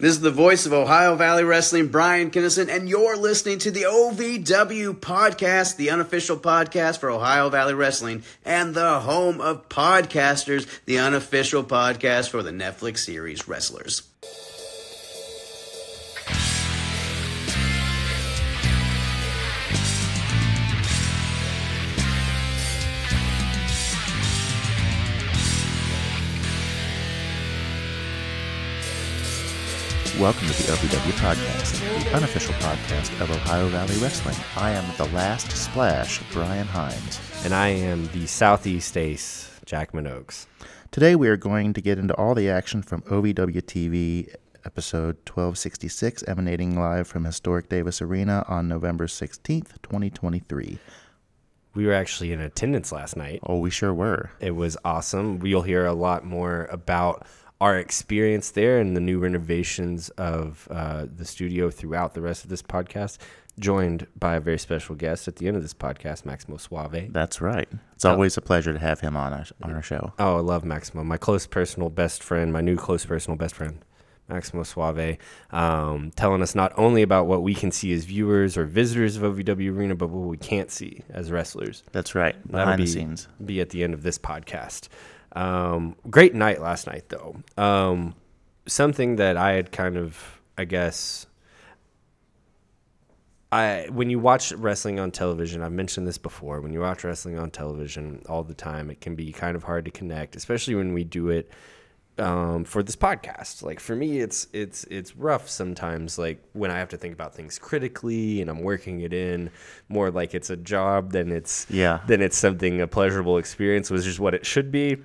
This is the voice of Ohio Valley Wrestling, Brian Kennison, and you're listening to the OVW podcast, the unofficial podcast for Ohio Valley Wrestling, and the home of podcasters, the unofficial podcast for the Netflix series Wrestlers. Welcome to the OVW Podcast, the unofficial podcast of Ohio Valley Wrestling. I am the last splash, Brian Hines. And I am the Southeast Ace, Jackman Ochs. Today we are going to get into all the action from OVW TV episode 1266, emanating live from historic Davis Arena on November 16th, 2023. We were actually in attendance last night. Oh, we sure were. It was awesome. We'll hear a lot more about our experience there and the new renovations of uh, the studio throughout the rest of this podcast, joined by a very special guest at the end of this podcast, Maximo Suave. That's right. It's always a pleasure to have him on our, on our show. Oh, I love Maximo. My close personal best friend, my new close personal best friend, Maximo Suave, um, telling us not only about what we can see as viewers or visitors of OVW Arena, but what we can't see as wrestlers. That's right. That'll Behind be, the scenes. Be at the end of this podcast. Um, great night last night, though. Um, something that I had kind of, I guess, I when you watch wrestling on television, I've mentioned this before. When you watch wrestling on television all the time, it can be kind of hard to connect, especially when we do it um, for this podcast. Like for me, it's it's it's rough sometimes. Like when I have to think about things critically and I'm working it in more like it's a job than it's Yeah. than it's something a pleasurable experience, which is what it should be.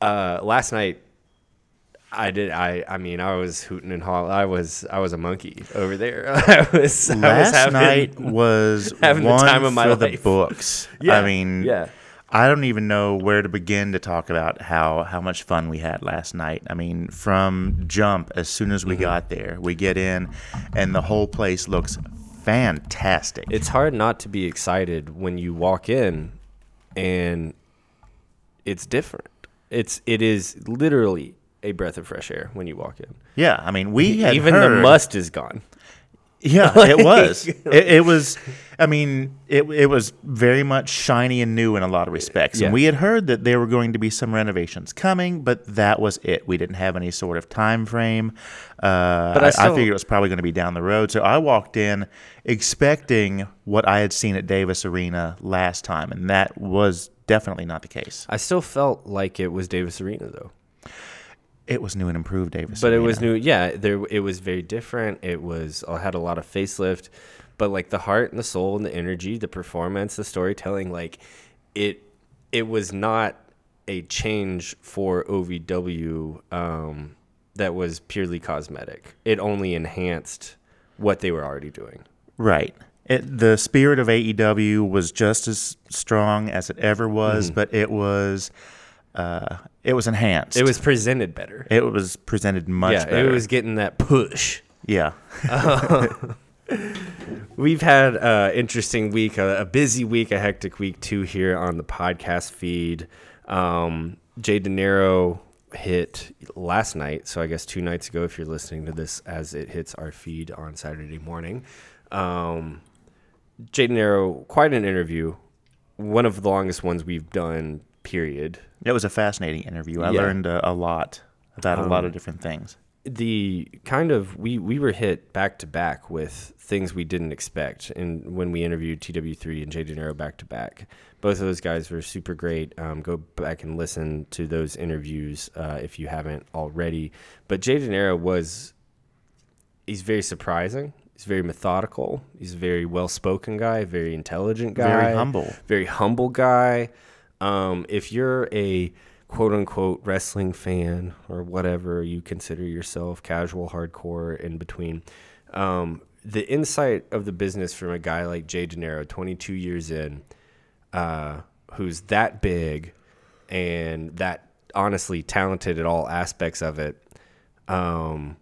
Uh, last night, I did. I I mean, I was hooting and hollering. I was I was a monkey over there. I was I was Last having- night was having the one time of my for the life. books. Yeah, I mean, yeah. I don't even know where to begin to talk about how how much fun we had last night. I mean, from jump as soon as Mm-hmm. we got there, we get in, and the whole place looks fantastic. it's hard not to be excited when you walk in and it's different. It's it is literally a breath of fresh air when you walk in. yeah, I mean, we had Even the must is gone. Yeah, it was. It, it was. I mean, it it was very much shiny and new in a lot of respects. Yeah. And we had heard that there were going to be some renovations coming, but that was it. We didn't have any sort of time frame. Uh, But I I, I figured it was probably going to be down the road. So I walked in expecting what I had seen at Davis Arena last time, and that was definitely not the case. I still felt like it was Davis Arena though. It was new and improved Davis. but it was new. Yeah, there it was very different. It was I had a lot of facelift, but like the heart and the soul and the energy, the performance, the storytelling, like it it was not a change for OVW um, that was purely cosmetic. It only enhanced what they were already doing. Right. It, the spirit of OVW was just as strong as it ever was, Mm-hmm. but it was uh, it was enhanced. It was presented better. it was presented much yeah, better. it was getting that push. yeah. We've had an interesting week, a, a busy week, a hectic week too here on the podcast feed. Um, Jay De Niro hit last night, so I guess two nights ago, if you're listening to this as it hits our feed on Saturday morning. Um, Jay De Niro, quite an interview, one of the longest ones we've done. Period. It was a fascinating interview. I Yeah. Um, learned a, a lot about a lot of different things. the kind of we we were hit back to back with things we didn't expect and when we interviewed tw3 and jay de niro back to back both of those guys were super great um, go back and listen to those interviews uh, if you haven't already but jay de niro was he's very surprising he's very methodical he's a very well-spoken guy very intelligent guy Very humble. very humble guy. Um, if you're a quote unquote wrestling fan or whatever you consider yourself, casual, hardcore, in between, um, the insight of the business from a guy like Jay De Niro, 22 years in, uh, who's that big and that honestly talented at all aspects of it, um,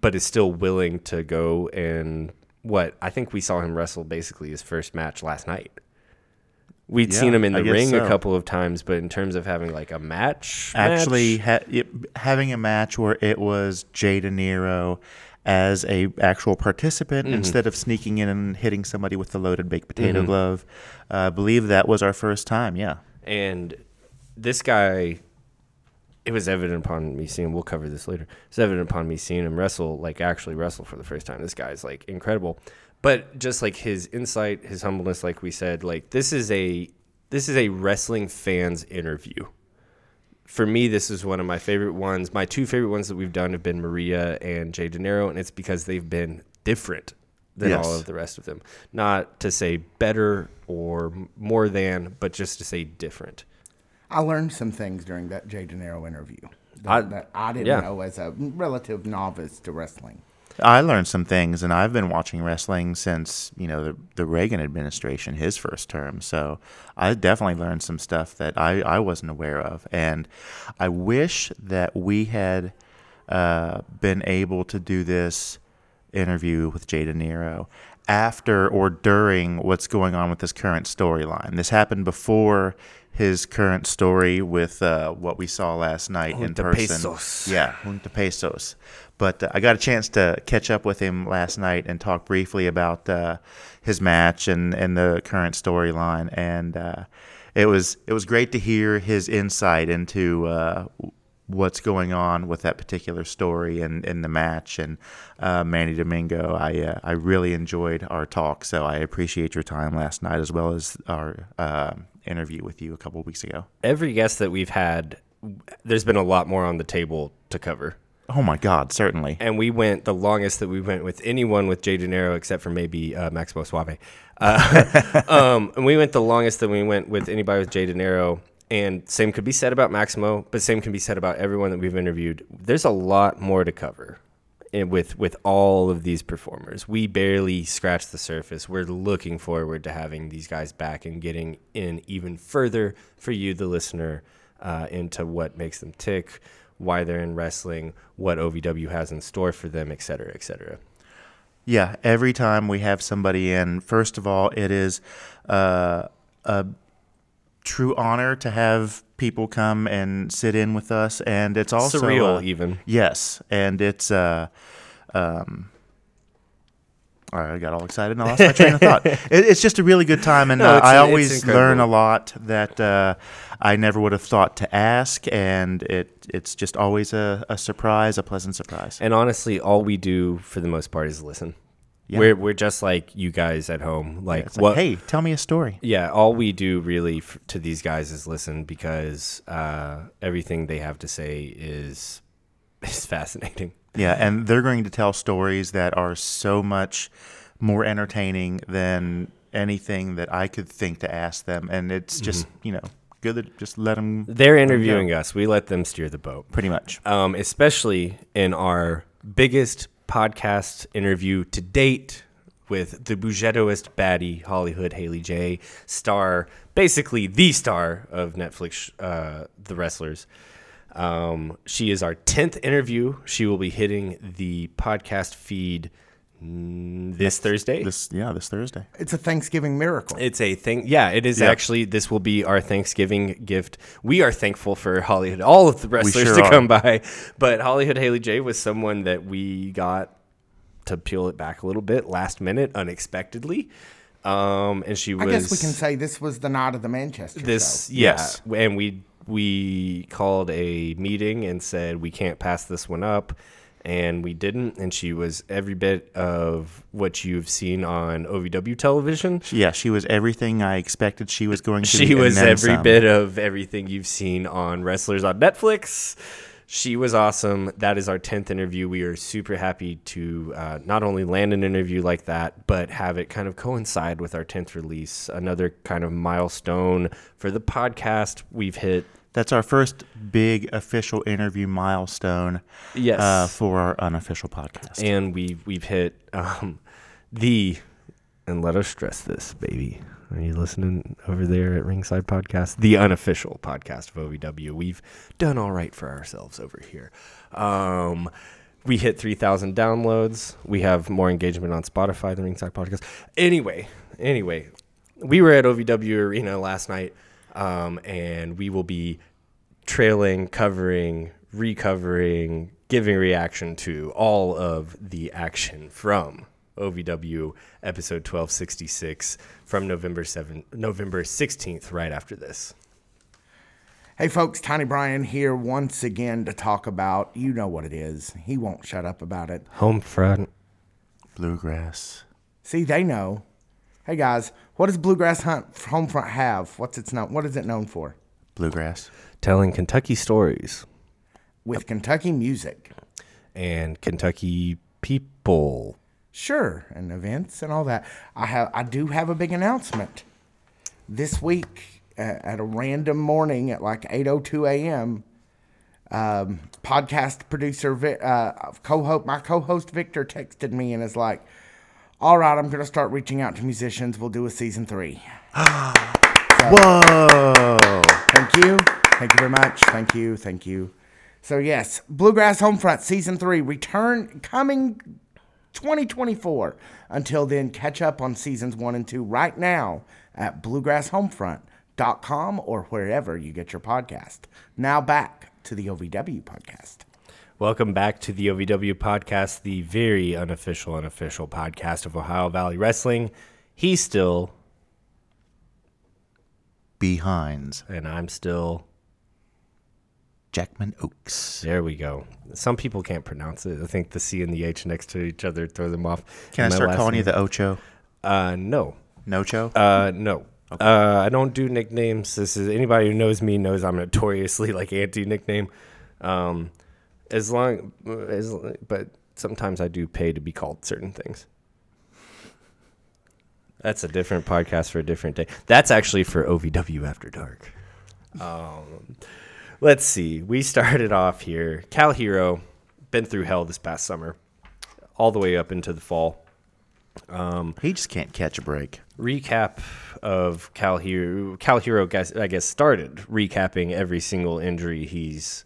but is still willing to go and what I think we saw him wrestle basically his first match last night. We'd Yeah, seen him in the ring a couple of times, but in terms of having like a match, Actually, match, ha- it, having a match where it was Jay De Niro as a actual participant Mm-hmm. instead of sneaking in and hitting somebody with the loaded baked potato Mm-hmm. glove. Uh, I believe that was our first time. Yeah. and this guy, it was evident upon me seeing. We'll cover this later. It's evident upon me seeing him wrestle, like actually wrestle for the first time. This guy's like incredible, but just like his insight, his humbleness, like we said, like this is a this is a wrestling fans interview. For me, this is one of my favorite ones. My two favorite ones that we've done have been Maria and Jay De Niro, and it's because they've been different than Yes. all of the rest of them. Not to say better or more than, but just to say different. I learned some things during that Jay De Niro interview that I- that I didn't yeah. know as a relative novice to wrestling. I learned some things, and I've been watching wrestling since you know the, the Reagan administration, his first term. So I definitely learned some stuff that I, I wasn't aware of, and I wish that we had uh, been able to do this interview with Jay De Niro after or during what's going on with this current storyline. This happened before his current story with uh, what we saw last night in person. Pesos. Yeah, Junta Pesos. But uh, I got a chance to catch up with him last night and talk briefly about uh, his match and, and the current storyline. And uh, it was it was great to hear his insight into uh, what's going on with that particular story and in the match. And uh, Manny Domingo, I uh, I really enjoyed our talk. So I appreciate your time last night as well as our uh, interview with you a couple weeks ago. Every guest that we've had, there's been a lot more on the table to cover. Oh my God, certainly. and we went the longest that we went with anyone with Jay De Niro except for maybe uh, Maximo Suave. Uh, um, and we went the longest that we went with anybody with Jay De Niro. And same could be said about Maximo, but same can be said about everyone that we've interviewed. There's a lot more to cover with with all of these performers. We barely scratched the surface. We're looking forward to having these guys back and getting in even further for you, the listener, uh, into what makes them tick, why they're in wrestling, what OVW has in store for them, et cetera, et cetera. Yeah, every time we have somebody in, first of all, it is uh, a true honor to have people come and sit in with us, and it's also Surreal, uh, even. Yes, and it's uh, um. All right, I got all excited and I lost my train of thought. It, it's just a really good time, and No, uh, I always learn a lot that uh, I never would have thought to ask, and it it's just always a, a surprise, a pleasant surprise. And honestly, all we do for the most part is listen. Yeah. We're we're just like you guys at home. Like, It's like, what? hey, tell me a story. Yeah, all we do really f- to these guys is listen because uh, everything they have to say is is fascinating. Yeah, and they're going to tell stories that are so much more entertaining than anything that I could think to ask them, and it's just you know good to just let them They're interviewing us. We let them steer the boat. pretty much. um, especially in our biggest podcast interview to date with the Bougettoist baddie, Hollywood Haley J, star, basically the star of Netflix, uh, The Wrestlers. Um, she is our 10th interview. She will be hitting the podcast feed this Thursday. This yeah, this Thursday. It's a Thanksgiving miracle. It's a thing. Yeah, it is Yeah. actually. This will be our Thanksgiving gift. We are thankful for Hollywood, all of the wrestlers sure to are. come by. But Hollywood Haley J was someone that we got to peel it back a little bit last minute, unexpectedly. Um, and she was. I guess we can say this was the night of the Manchester this. show. Yeah, Yes. and we we called a meeting and said we can't pass this one up. And we didn't, and she was every bit of what you've seen on OVW television. Yeah, she was everything I expected she was going to. She be, and was every some. bit of everything you've seen on Wrestlers on Netflix. She was awesome. That is our 10th interview. We are super happy to uh, not only land an interview like that, but have it kind of coincide with our 10th release. Another kind of milestone for the podcast. We've hit That's our first big official interview milestone. Yes. Uh, for our unofficial podcast. and we've we've hit um, the and let us stress this, baby. Are you listening over there at Ringside Podcast, the unofficial podcast of OVW? We've done all right for ourselves over here. Um, we hit three thousand downloads. We have more engagement on Spotify than Ringside Podcast. Anyway, anyway, we were at OVW Arena last night, um, and we will be trailing, covering, recovering, giving reaction to all of the action from OVW episode 1266 from November 7 November 16th right after this. Hey folks, Tiny Brian here once again to talk about you know what it is. He won't shut up about it. Home front. Bluegrass. See, they know. Hey guys, what does Bluegrass Hunt Homefront have? What's its known? What is it known for? Bluegrass. telling Kentucky stories With Kentucky music, and Kentucky people. sure, and events and all that. I have, I do have a big announcement. This week, uh, at a random morning at like 8:02 a.m., um, podcast producer, uh, co-host, my co-host Victor texted me and is like, "All right, I'm gonna start reaching out to musicians. We'll do a season three. Whoa! Thank you. Thank you very much. Thank you. Thank you. So yes, Bluegrass Homefront season three return coming 2024. Until then, catch up on seasons one and two right now at bluegrasshomefront.com or wherever you get your podcast. Now back to the OVW podcast. Welcome back to the OVW podcast, the very unofficial, unofficial podcast of Ohio Valley Wrestling. He's still, Behinds. and I'm still. Jackman Ochs. There we go. Some people can't pronounce it. I think the C and the H next to each other throw them off. Can I And my start calling you the Ocho? Uh, no. Nocho? Uh, no. Uh, I don't do nicknames. This is anybody who knows me knows I'm notoriously like anti nickname. Um, as long as, but sometimes I do pay to be called certain things. That's a different podcast for a different day. That's actually for OVW After Dark. Um, let's see. We started off here. Kal Herro, been through hell this past summer, all the way up into the fall Um, he just can't catch a break. recap of Kal Herro. Kal Herro, guys, I guess, started recapping every single injury he's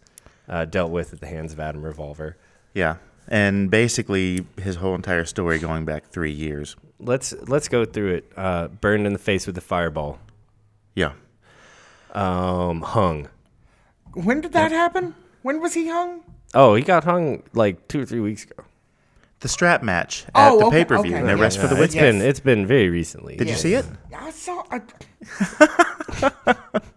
uh, dealt with at the hands of Adam Revolver. Yeah. And basically, his whole entire story going back three years. Let's let's go through it. Uh, burned in the face with a fireball. Yeah. Um, hung. When did that happen? When was he hung? Oh, he got hung like two or three weeks ago. The strap match at Oh, the okay, pay per view. okay, and the yeah, rest for the win. it's Yes. been it's been very recently. Did you see it? I saw. I,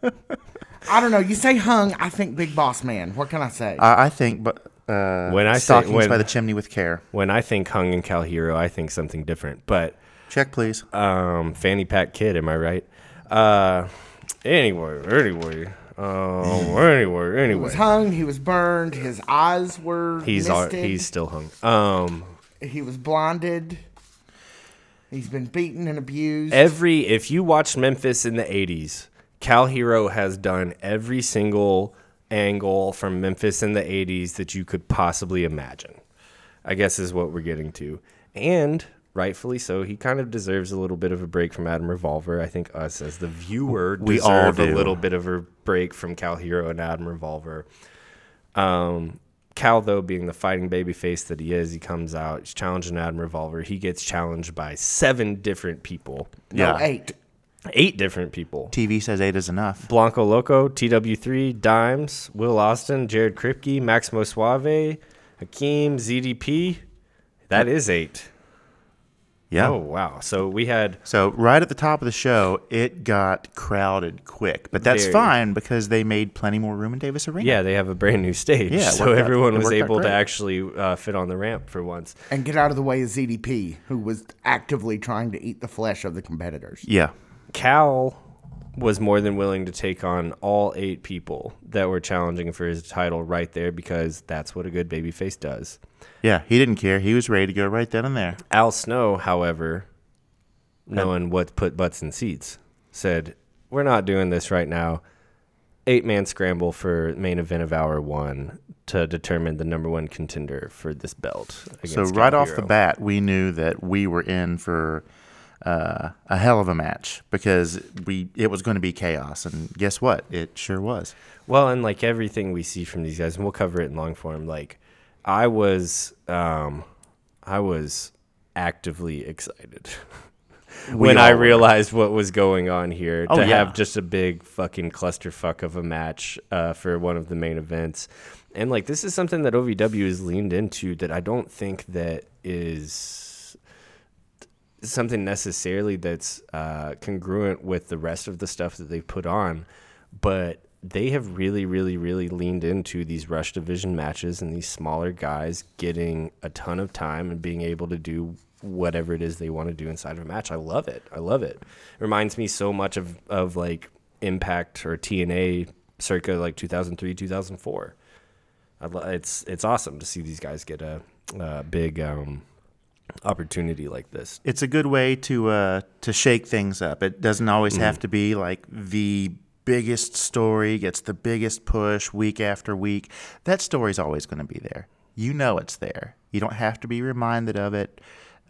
I don't know. You say hung, I think Big Boss Man. What can I say? I, I think, but uh, When I say- stockings when- by the chimney with care. When I think hung and Kal Herro, I think something different. But Check, please. um, fanny pack kid, am I right? Uh, anyway, anyway, um, anyway, he was hung. He was burned. His eyes were He's al- he's still hung. Um, he was blinded. He's been beaten and abused. every if you watched Memphis in the '80s, Kal Herro has done every single angle from Memphis in the '80s that you could possibly imagine. I guess is what we're getting to, and rightfully so. He kind of deserves a little bit of a break from Adam Revolver. I think us as the viewer We all deserve a little bit of a break from Kal Herro and Adam Revolver. Um, Kal, though, being the fighting babyface that he is, he comes out, he's challenging Adam Revolver. He gets challenged by seven different people, no, yeah. eight. Eight different people. TV says eight is enough. Blanco Loco, TW3, Dimes, Will Austin, Jared Kripke, Maximo Suave, Hakeem, ZDP. That is eight. Yeah. Oh, wow. So we had So right at the top of the show, it got crowded quick, but that's Very. fine because they made plenty more room in Davis Arena. Yeah, they have a brand new stage. Yeah, it so worked out- everyone it was worked out able to great. actually uh, fit on the ramp for once. And get out of the way of ZDP, who was actively trying to eat the flesh of the competitors. Yeah. Kal was more than willing to take on all eight people that were challenging for his title right there because that's what a good babyface does. Yeah. He didn't care. He was ready to go right then and there. Al Snow, however, knowing what put butts in seats, said, We're not doing this right now. Eight man scramble for main event of hour one to determine the number one contender for this belt. So right Kal off the bat, we knew that we were in for uh, a hell of a match because we it was going to be chaos, and guess what? It sure was. Well, and like everything we see from these guys, and we'll cover it in long form. Like, I was, um, I was actively excited. when I realized what was going on here Oh, to yeah. have just a big fucking clusterfuck of a match uh, for one of the main events. And like this is something that OVW has leaned into that I don't think that is something necessarily that's uh, congruent with the rest of the stuff that they've put on, but they have really, really, really leaned into these rush division matches and these smaller guys getting a ton of time and being able to do whatever it is they want to do inside of a match. I love it. I love it. It reminds me so much of, of like Impact or TNA circa like 2003, 2004. I lo- it's it's awesome to see these guys get a, a big um, opportunity like this. it's a good way to uh, to shake things up. It doesn't always have to be like the biggest story gets the biggest push week after week. That story's always going to be there. You know it's there. You don't have to be reminded of it.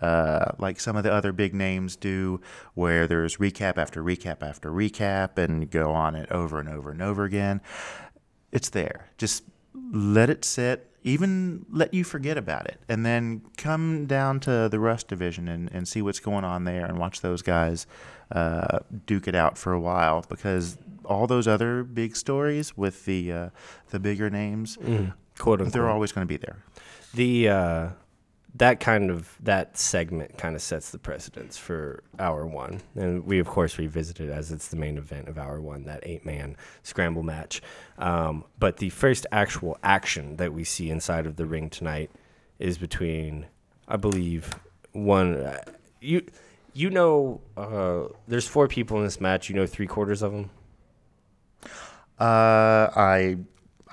Uh, like some of the other big names do, where there's recap after recap after recap, and go on it over and over and over again. It's there. Just let it sit, even let you forget about it, and then come down to the Rush division and, and see what's going on there and watch those guys uh, duke it out for a while because all those other big stories with the uh, the bigger names, Quote unquote. they're always going to be there. the uh, that kind of that segment kind of sets the precedence for hour one, and we of course revisit it as it's the main event of hour one, that eight man scramble match. Um, but the first actual action that we see inside of the ring tonight is between, I believe, one uh, you. You know, uh, there's four people in this match. You know, three quarters of them. Uh, I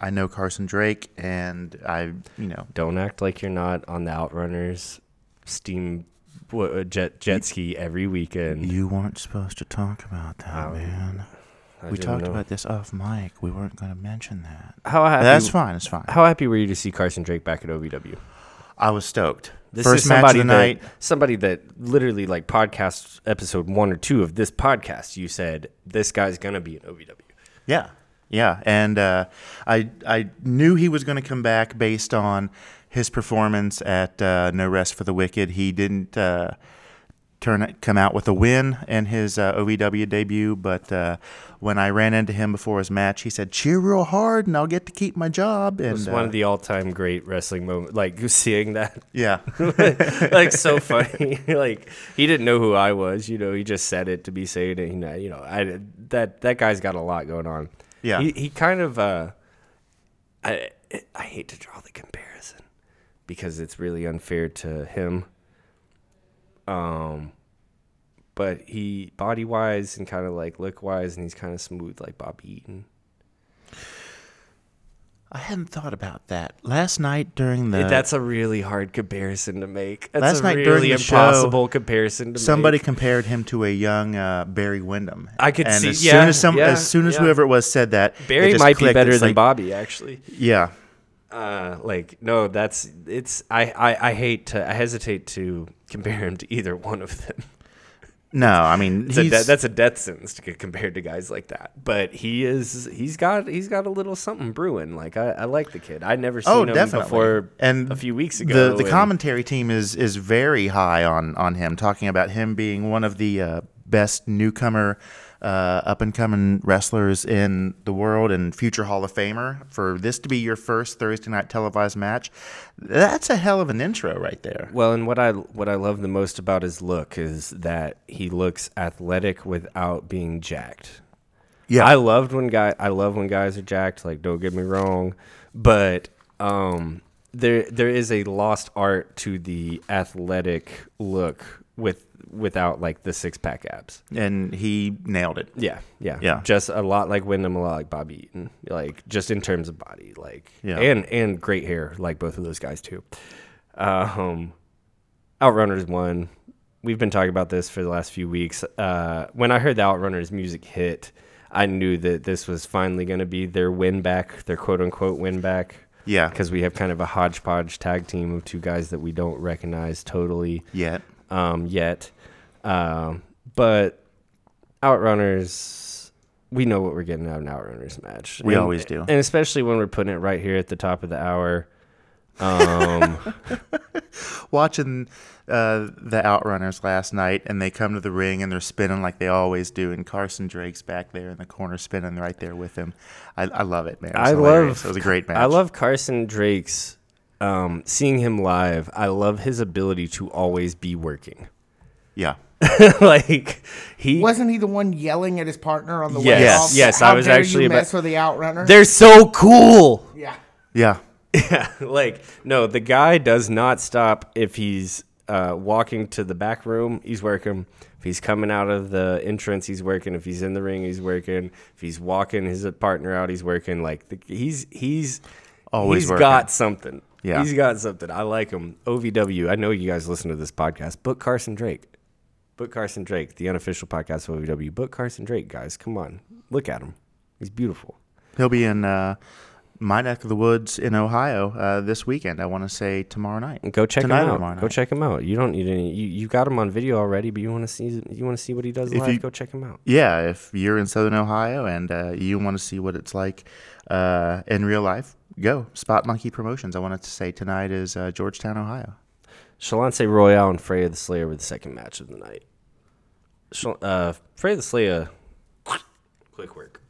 I know Carson Drake, and I you know Don't act like you're not on the Outrunners steam w- uh, jet jet ski every weekend. you weren't supposed to talk about that, Oh, man. I We talked know. about this off mic. We weren't going to mention that. how happy. That's fine. It's fine. How happy were you to see Carson Drake back at OVW? I was stoked. This First is match somebody of the that, night. Somebody that literally like podcast episode one or two of this podcast, you said this guy's gonna be an OVW. Yeah, yeah, and uh, I I knew he was going to come back based on his performance at uh, No Rest for the Wicked. He didn't uh, turn come out with a win in his uh, OVW debut, but uh, when I ran into him before his match, he said, "Cheer real hard, and I'll get to keep my job." And It was uh, one of the all-time great wrestling moments. Like seeing that, yeah, like so funny. like he didn't know who I was. You know, he just said it to be saying it. You know, you know, I that that guy's got a lot going on. Yeah. he, he kind of. uh I I hate to draw the comparison because it's really unfair to him. Um, but he body wise and kind of like look wise, and he's kind of smooth like Bobby Eaton. I hadn't thought about that last night during the. That's a really hard comparison to make. That's Last a night really during the show, impossible comparison to Somebody make. compared him to a young uh, Barry Windham. I could and see- As yeah, soon as some, yeah, as soon as yeah. whoever it was said that, Barry might be better It's than like, Bobby, actually. Yeah, Uh, like no, that's it's. I, I I hate to. I hesitate to compare him to either one of them. No, I mean a de- that's a death sentence to get compared to guys like that. But he is. He's got. He's got a little something brewing. Like I, I like the kid. I'd never seen oh him definitely. before. and a few weeks ago. the the and- commentary team is is very high on on him, talking about him being one of the uh, best newcomer. Uh, up and coming wrestlers in the world and future Hall of Famer. For this to be your first Thursday night televised match, that's a hell of an intro right there. Well, and what I what I love the most about his look is that he looks athletic without being jacked. Yeah, I loved when guy I love when guys are jacked, like don't get me wrong, but um there there is a lost art to the athletic look with without like the six pack abs. and he nailed it. Yeah, yeah, Yeah. Just a lot like Windham, a lot like Bobby Eaton, like just in terms of body, like Yeah. and and great hair, like both of those guys too. Um, Outrunners won. We've been talking about this for the last few weeks. Uh, when I heard the Outrunners music hit, I knew that this was finally going to be their win back, their quote unquote win back. Yeah. Because we have kind of a hodgepodge tag team of two guys that we don't recognize totally Yet. um, yet. Um, but Outrunners, we know what we're getting out of an Outrunners match. We And- always do. And especially when we're putting it right here at the top of the hour. Um, Watching uh, the Outrunners last night, and they come to the ring and they're spinning like they always do, and Carson Drake's back there in the corner spinning right there with him. I, I love it, man. It I hilarious. love. It was a great match. I love Carson Drake's. Um, seeing him live, I love his ability to always be working. Yeah. like he, Wasn't he the one yelling at his partner on the way Yes, off? yes, How I was actually you about- mess with the outrunner. they're so cool. yeah. Yeah. Yeah, like no, the guy does not stop if he's uh, walking to the back room. He's working. If he's coming out of the entrance, he's working. If he's in the ring, he's working. If he's walking his partner out, he's working. Like the, he's he's Always he's working. got something. Yeah. he's got something. I like him. OVW. I know you guys listen to this podcast. Book Carson Drake. Book Carson Drake, the unofficial podcast of OVW. Book Carson Drake, guys. Come on, look at him. He's beautiful. He'll be in uh, my neck of the woods in Ohio uh, this weekend. I want to say tomorrow night. Go check Tonight him out. Go check him out. You don't need any. You you got him on video already, but you want to see you want to see what he does If live. you- go check him out. Yeah, if you're in Southern Ohio and uh, you want to see what it's like uh, in real life, go. Spot Monkey Promotions. I wanted to say tonight is uh, Georgetown, Ohio. Shalonce Royal and Freya the Slayer were the second match of the night. Shal- uh, Freya the Slayer, quick work.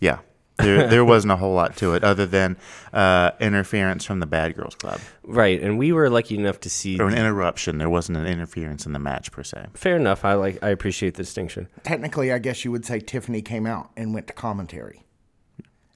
Yeah. There, there wasn't a whole lot to it other than uh, interference from the Bad Girls Club. Right, and we were lucky enough to see. Or an interruption. There wasn't an interference in the match per se. Fair enough. I like. I appreciate the distinction. Technically, I guess you would say Tiffany came out and went to commentary.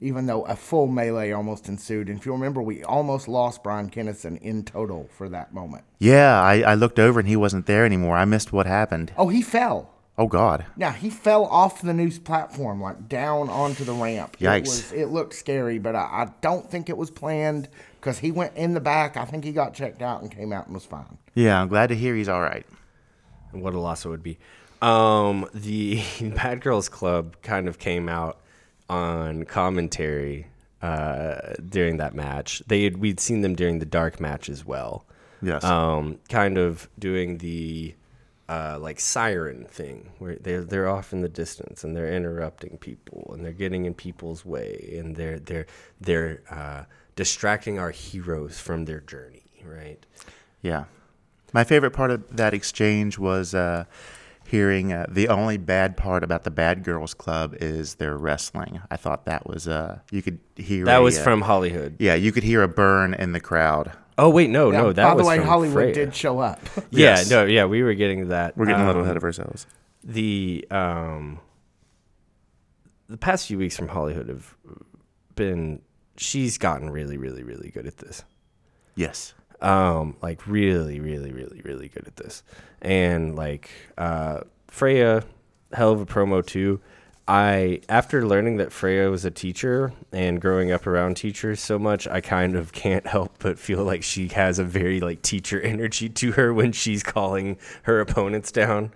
Even though a full melee almost ensued. And if you remember, we almost lost Brian Kennison in total for that moment. Yeah, I, I looked over and he wasn't there anymore. I missed what happened. Oh, he fell. Oh, God. Yeah, he fell off the news platform, like down onto the ramp. It, was, it looked scary, but I, I don't think it was planned because he went in the back. I think he got checked out and came out and was fine. Yeah, I'm glad to hear he's all right. What a loss it would be. Um, the Bad Girls Club kind of came out on commentary uh, during that match. They had, we'd seen them during the dark match as well. Yes. Um, kind of doing the uh, like siren thing where they're they're off in the distance and they're interrupting people and they're getting in people's way and they're they're they're uh, distracting our heroes from their journey. Right. Yeah. My favorite part of that exchange was uh, hearing uh, the only bad part about the Bad Girls Club is their wrestling. I thought that was, uh, you could hear. That a, was uh, from Hollywood. Yeah, you could hear a burn in the crowd. Oh wait, no, Yeah, no, that by was the way, from Hollywood Freya. did show up. Yeah, Yes. no, yeah, we were getting that. We're getting a little Um, ahead of ourselves. the um the past few weeks from Hollywood have been she's gotten really really really good at this. Yes. Um like really really really really good at this. And like uh Freya hell of a promo too. I after learning that Freya was a teacher and growing up around teachers so much, I kind of can't help but feel like she has a very like teacher energy to her when she's calling her opponents down.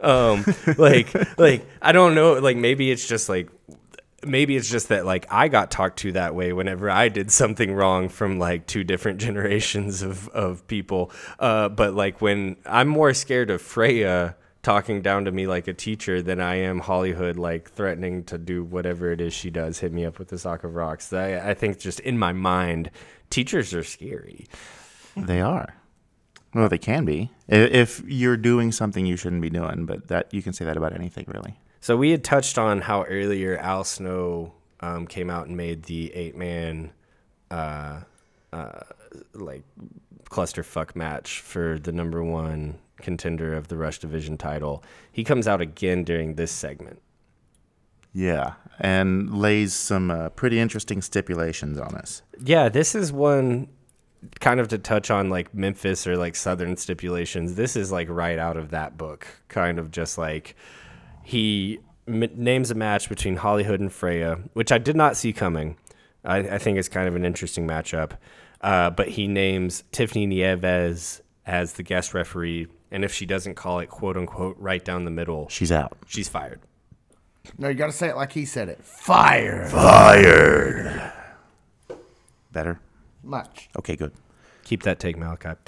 Um like like I don't know, like maybe it's just like maybe it's just that like I got talked to that way whenever I did something wrong from like two different generations of of people. Uh, but like when I'm more scared of Freya talking down to me like a teacher than I am Hollywood like threatening to do whatever it is she does, hit me up with the sock of rocks. I, I think just in my mind, teachers are scary. They are. Well, they can be. If you're doing something you shouldn't be doing, but that you can say that about anything, really. So we had touched on how earlier Al Snow um, came out and made the eight man uh, uh, like clusterfuck match for the number one contender of the Rush Division title. He comes out again during this segment. Yeah, and lays some uh, pretty interesting stipulations on us. Yeah, this is one kind of to touch on like Memphis or like Southern stipulations. This is like right out of that book, kind of just like he m- names a match between Hollywood and Freya, which I did not see coming. I, I think it's kind of an interesting matchup. Uh, but he names Tiffany Nieves as the guest referee, and if she doesn't call it quote unquote right down the middle, She's out. she's fired. No, you got to say it like he said it. Fire. Better. Much. Okay, good. Keep that take, Malachi.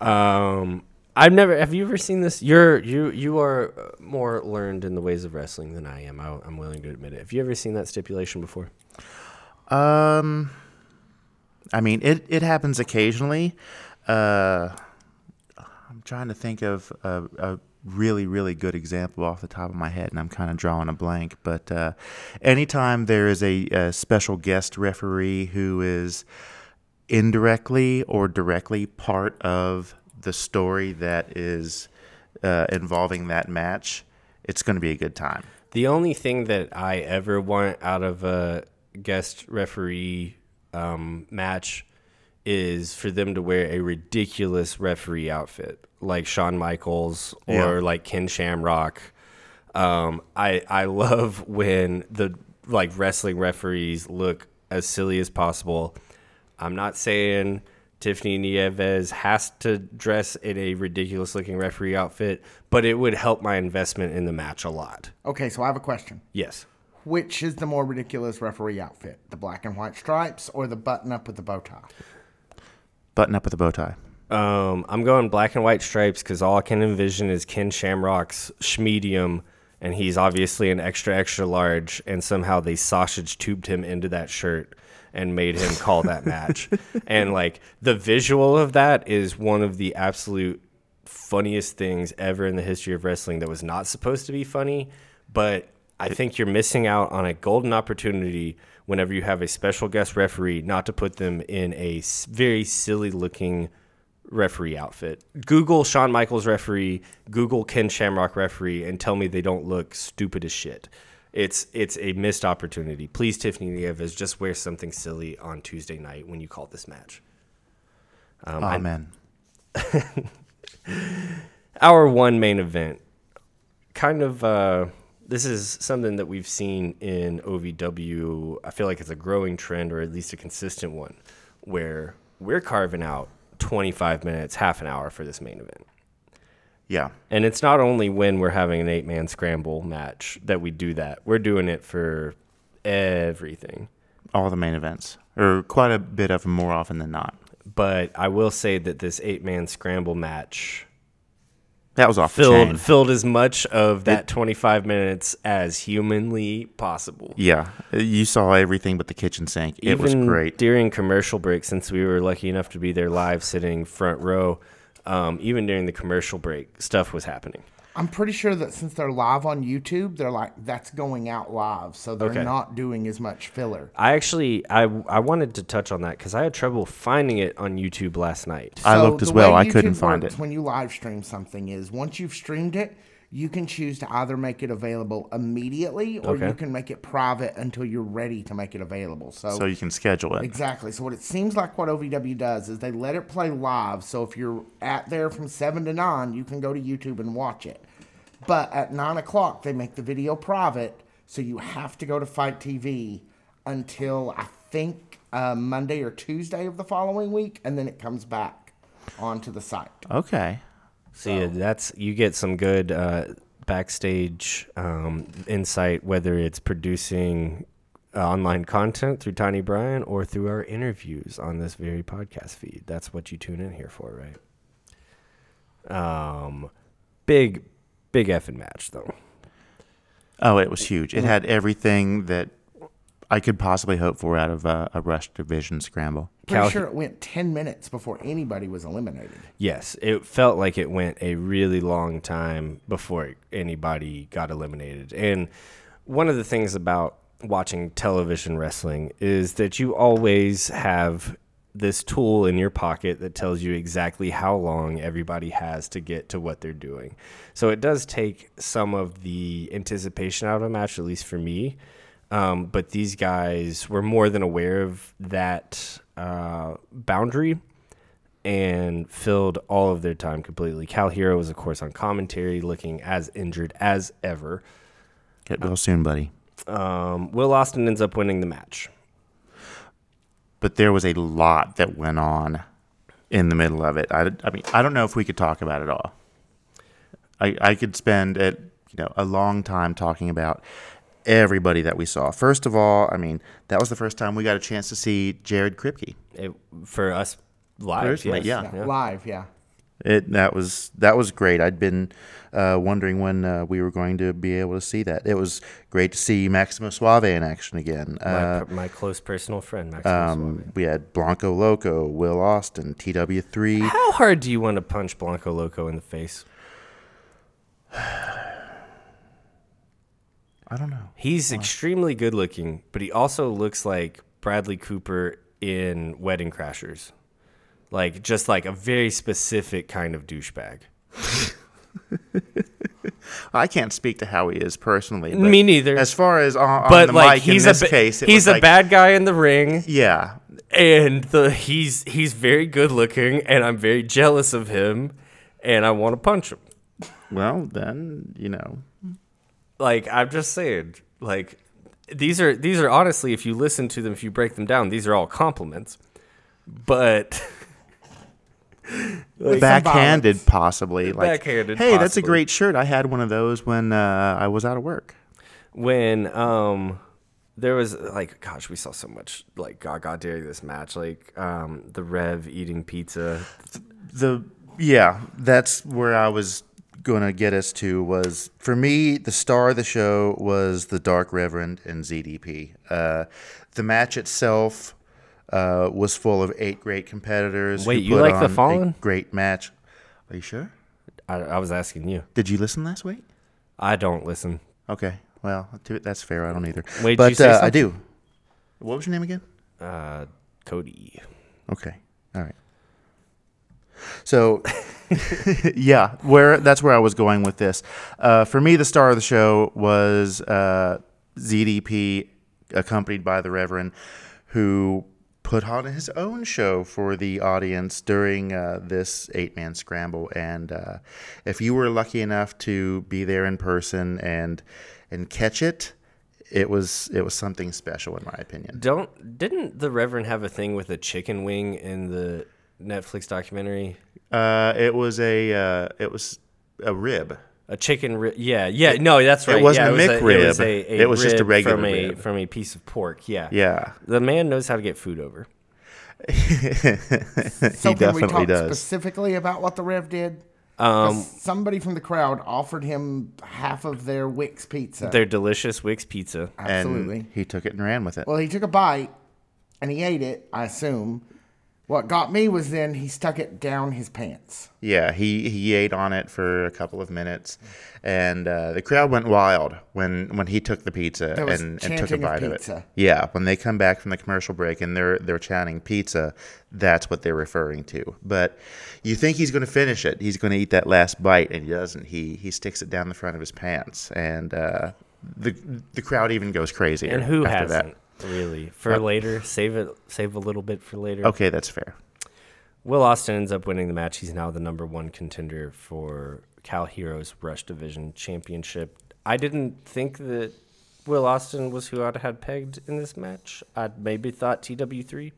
Um, I've never. Have you ever seen this? You're you you are uh, more learned in the ways of wrestling than I am. I, I'm willing to admit it. Have you ever seen that stipulation before? Um, I mean, it, it happens occasionally. Uh, I'm trying to think of a, a really, really good example off the top of my head, and I'm kind of drawing a blank. But uh, anytime there is a, a special guest referee who is indirectly or directly part of the story that is uh, involving that match, it's going to be a good time. The only thing that I ever want out of a guest referee um, match is for them to wear a ridiculous referee outfit, like Shawn Michaels or Yeah. like Ken Shamrock. Um, I I love when the like wrestling referees look as silly as possible. I'm not saying Tiffany Nieves has to dress in a ridiculous looking referee outfit, but it would help my investment in the match a lot. Okay, so I have a question. Yes. Which is the more ridiculous referee outfit? The black and white stripes or the button up with the bow tie? Button up with a bow tie. Um, I'm going black and white stripes because all I can envision is Ken Shamrock's schmedium, and he's obviously an extra extra large, and somehow they sausage tubed him into that shirt and made him call that match. And like the visual of that is one of the absolute funniest things ever in the history of wrestling that was not supposed to be funny, but I think you're missing out on a golden opportunity whenever you have a special guest referee not to put them in a very silly looking referee outfit. Google Shawn Michaels referee, Google Ken Shamrock referee, and tell me they don't look stupid as shit. It's it's a missed opportunity. Please, Tiffany Nieves, just wear something silly on Tuesday night when you call this match. Um, I- Amen. hour one main event kind of uh, this is something that we've seen in ovw i feel like it's a growing trend or at least a consistent one where we're carving out 25 minutes half an hour for this main event Yeah. and it's not only when we're having an eight man scramble match that we do that we're doing it for everything All the main events, or quite a bit of them more often than not. but i will say that this eight man scramble match That was off filled filled as much of that 25 minutes as humanly possible. Yeah, you saw everything but the kitchen sink. It was Even great. during commercial break, since we were lucky enough to be there live, sitting front row. Um, even during the commercial break, stuff was happening. I'm pretty sure that since they're live on YouTube, they're like that's going out live, so they're Okay. not doing as much filler. I actually, I, I wanted to touch on that because I had trouble finding it on YouTube last night. I looked as well. I couldn't find works it. When you live stream something, is once you've streamed it, you can choose to either make it available immediately or Okay. you can make it private until you're ready to make it available. So, So you can schedule it. exactly. So what it seems like what OVW does is they let it play live. So if you're at there from seven to nine, you can go to YouTube and watch it. But at nine o'clock, they make the video private, so you have to go to FITE TV until I think uh, Monday or Tuesday of the following week, and then it comes back onto the site. Okay. So yeah, that's you get some good uh, backstage um, insight, whether it's producing uh, online content through Tiny Brian or through our interviews on this very podcast feed. That's what you tune in here for, right? Um, big, big effing match though. Oh, it was huge. It had everything that I could possibly hope for out of a, a Rush Division scramble. Pretty Cal- sure it went 10 minutes before anybody was eliminated. Yes, it felt like it went a really long time before anybody got eliminated. And one of the things about watching television wrestling is that you always have this tool in your pocket that tells you exactly how long everybody has to get to what they're doing. So it does take some of the anticipation out of a match, at least for me. Um, but these guys were more than aware of that uh, boundary and filled all of their time completely. Kal Herro was, of course, on commentary, looking as injured as ever. Get well soon, buddy. Um, Will Austin ends up winning the match. But there was a lot that went on in the middle of it. I, I mean, I don't know if we could talk about it all. I, I could spend it, you know, a long time talking about everybody that we saw. First of all, I mean, that was the first time we got a chance to see Jared Kripke. It, for us live, yes. yeah. Live, yeah. it that was that was great. I'd been uh, wondering when uh, we were going to be able to see that. It was great to see Maximo Suave in action again. My, Uh, my close personal friend, Maximo Suave. um, we had Blanco Loco, Will Austin, TW3. How hard do you want to punch Blanco Loco in the face? I don't know. He's extremely good looking, but he also looks like Bradley Cooper in Wedding Crashers. Like just like a very specific kind of douchebag. I can't speak to how he is personally. Me neither. As far as on, on but the like mic in he's this a ba- case, he's a like- bad guy in the ring Yeah, and the he's he's very good looking and I'm very jealous of him and I want to punch him. well then you know Like I'm just saying like these are these are honestly if you listen to them if you break them down these are all compliments. But backhanded possibly. Like, Backhanded, hey, that's a great shirt. I had one of those when uh, I was out of work. when um there was like gosh we saw so much like gaga during this match like um the rev eating pizza the yeah, that's where I was going to get us to was for me the star of the show was the Dark Reverend and ZDP. Uh, the match itself uh, was full of eight great competitors. Wait, you like The Fallen? Great match. Are you sure? I, I was asking you Did you listen last week? i don't listen Okay, well that's fair. I don't either. Wait, but uh, I do. What was your name again? uh cody Okay. All right. So, yeah, where that's where I was going with this. Uh, for me, the star of the show was uh, ZDP, accompanied by the Reverend, who put on his own show for the audience during uh, this eight-man scramble. And uh, if you were lucky enough to be there in person and and catch it, it was it was something special in my opinion. don't didn't the reverend have a thing with a chicken wing in the netflix documentary Uh, it was a uh, it was a rib. a chicken rib. yeah yeah no that's right It wasn't yeah, a was McRib. it was, a, a It was just a regular from a rib. from a piece of pork yeah Yeah, the man knows how to get food over So he can we definitely talk does. specifically about what the Rev did? um 'Cause somebody from the crowd offered him half of their Wick's pizza. their delicious Wick's pizza Absolutely. And he took it and ran with it. Well, he took a bite and he ate it, I assume. What got me was then he stuck it down his pants. Yeah, he, he ate on it for a couple of minutes, and uh, the crowd went wild when, when he took the pizza and, and took a chanting of bite of, it. Yeah, when they come back from the commercial break and they're they're chanting pizza, that's what they're referring to. But you think he's going to finish it? He's going to eat that last bite, and he doesn't. He he sticks it down the front of his pants, and uh, the the crowd even goes crazy. And who after hasn't really? For later, save it, save a little bit for later. Okay, that's fair. Will Austin ends up winning the match. He's now the number one contender for Kal Herro's Rush Division Championship. I didn't think that Will Austin was who I'd had pegged in this match. I'd maybe thought TW3.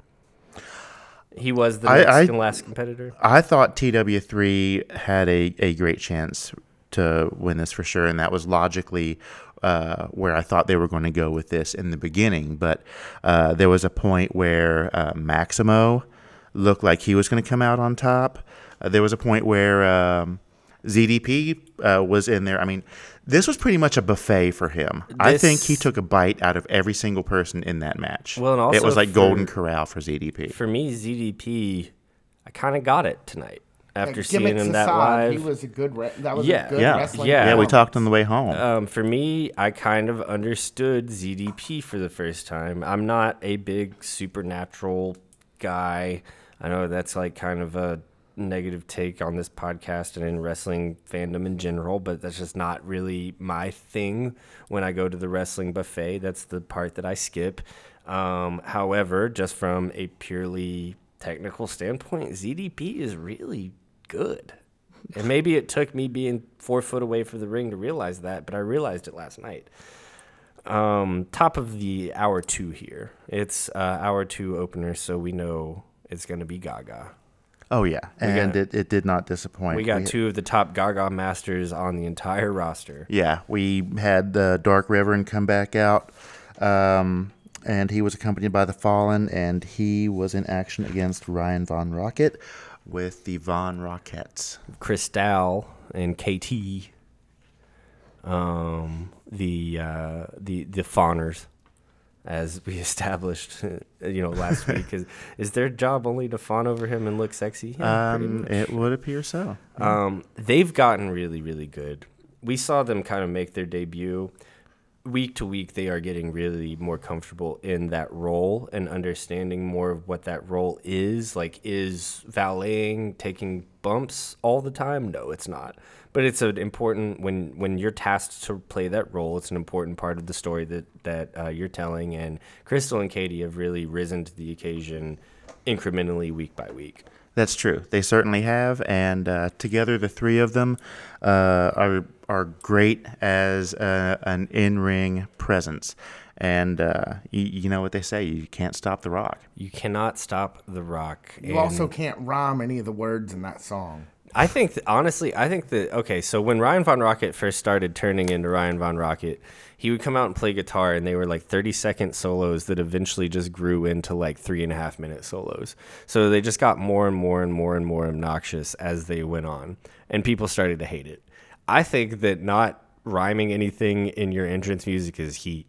He was the I- next I- and last competitor. I thought TW3 had a, a great chance to win this for sure, and that was logically uh, where I thought they were going to go with this in the beginning. But uh, there was a point where uh, Maximo looked like he was going to come out on top. Uh, there was a point where um, ZDP uh, was in there. I mean, this was pretty much a buffet for him. I think he took a bite out of every single person in that match. Well, and also it was like for- Golden Corral for ZDP. For me, ZDP, I kind of got it tonight after Like, seeing gimmicks him that live. He was a good. Re- that was Yeah. a good yeah, wrestling. yeah. yeah. We talked on the way home. Um, for me, I kind of understood ZDP for the first time. I'm not a big supernatural guy. I know that's like kind of a negative take on this podcast and in wrestling fandom in general, but that's just not really my thing when I go to the wrestling buffet. That's the part that I skip. Um, however, just from a purely technical standpoint, ZDP is really good. And maybe it took me being four foot away from the ring to realize that, but I realized it last night. Um, top of the hour two here. It's uh, hour two opener, so we know it's going to be Gaga. oh yeah, and got- it, it did not disappoint. We got two of the top Gaga masters on the entire roster. Yeah, we had the Dark Reverend come back out, um, and he was accompanied by the Fallen, and he was in action against Ryan Von Rocket. With the Von Rockettes. Cristal and KT, um, the uh, the the fawners, as we established, you know, last week. Is is their job only to fawn over him and look sexy? Yeah, Um, it would appear so. Um, they've gotten really, really good. We saw them kind of make their debut. Week to week, they are getting really more comfortable in that role and understanding more of what that role is. Like, is valeting taking bumps all the time? No, it's not. But it's an important when when you're tasked to play that role. It's an important part of the story that that uh, you're telling. And Crystal and Katie have really risen to the occasion incrementally week by week. That's true. They certainly have, and uh, together the three of them uh, are are great as uh, an in ring presence. And uh, you, you know what they say: you can't stop the Rock. You cannot stop the rock. You and also can't rhyme any of the words in that song. I think that, honestly, I think that okay. So when Ryan Von Rocket first started turning into Ryan Von Rocket, he would come out and play guitar, and they were like thirty second solos that eventually just grew into like three and a half minute solos. So they just got more and more and more and more obnoxious as they went on, and people started to hate it. I think that not rhyming anything in your entrance music is heat.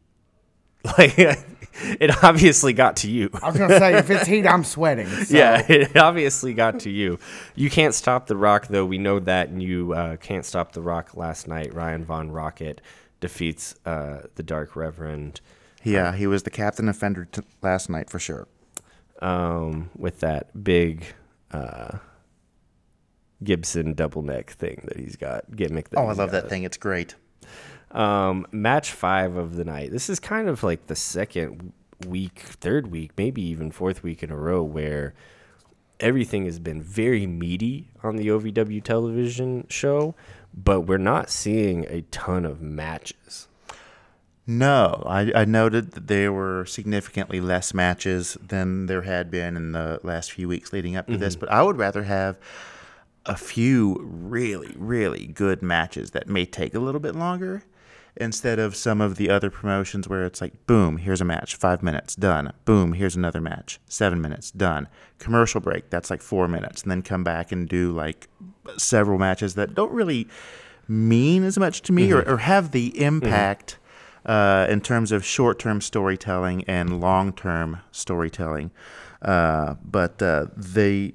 Like it obviously got to you. I was gonna say if it's heat, I'm sweating. So. Yeah, it obviously got to you. You can't stop the Rock, though. We know that, and you uh, can't stop the Rock. Last night, Ryan Von Rocket defeats uh, the Dark Reverend Yeah, he was the captain offender t- last night for sure. um, with that big uh, Gibson double neck thing that he's got gimmick. That Oh, I love got. that thing. It's great. Um, match five of the night. This is kind of like the second week, third week, maybe even fourth week in a row where everything has been very meaty on the OVW television show, but we're not seeing a ton of matches. No, I, I noted that there were significantly less matches than there had been in the last few weeks leading up to this, mm-hmm. but I would rather have a few really, really good matches that may take a little bit longer instead of some of the other promotions where it's like, boom, here's a match, five minutes, done. Boom, here's another match, seven minutes, done. Commercial break, that's like four minutes, and then come back and do like several matches that don't really mean as much to me or, or have the impact uh, in terms of short term storytelling and long term storytelling. Uh, but uh, they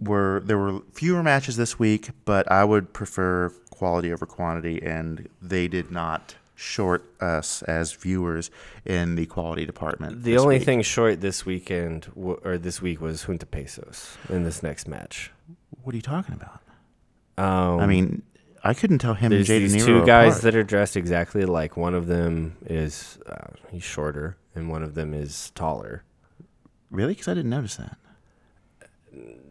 were there were fewer matches this week, but I would prefer quality over quantity, and they did not short us as viewers in the quality department. The only week. thing short this weekend w- or this week was Junta Pesos in this next match. What are you talking about? Um, I mean, I couldn't tell him and Jay these two guys apart. that are dressed exactly like. One of them is uh, he's shorter, and one of them is taller. really because I didn't notice that.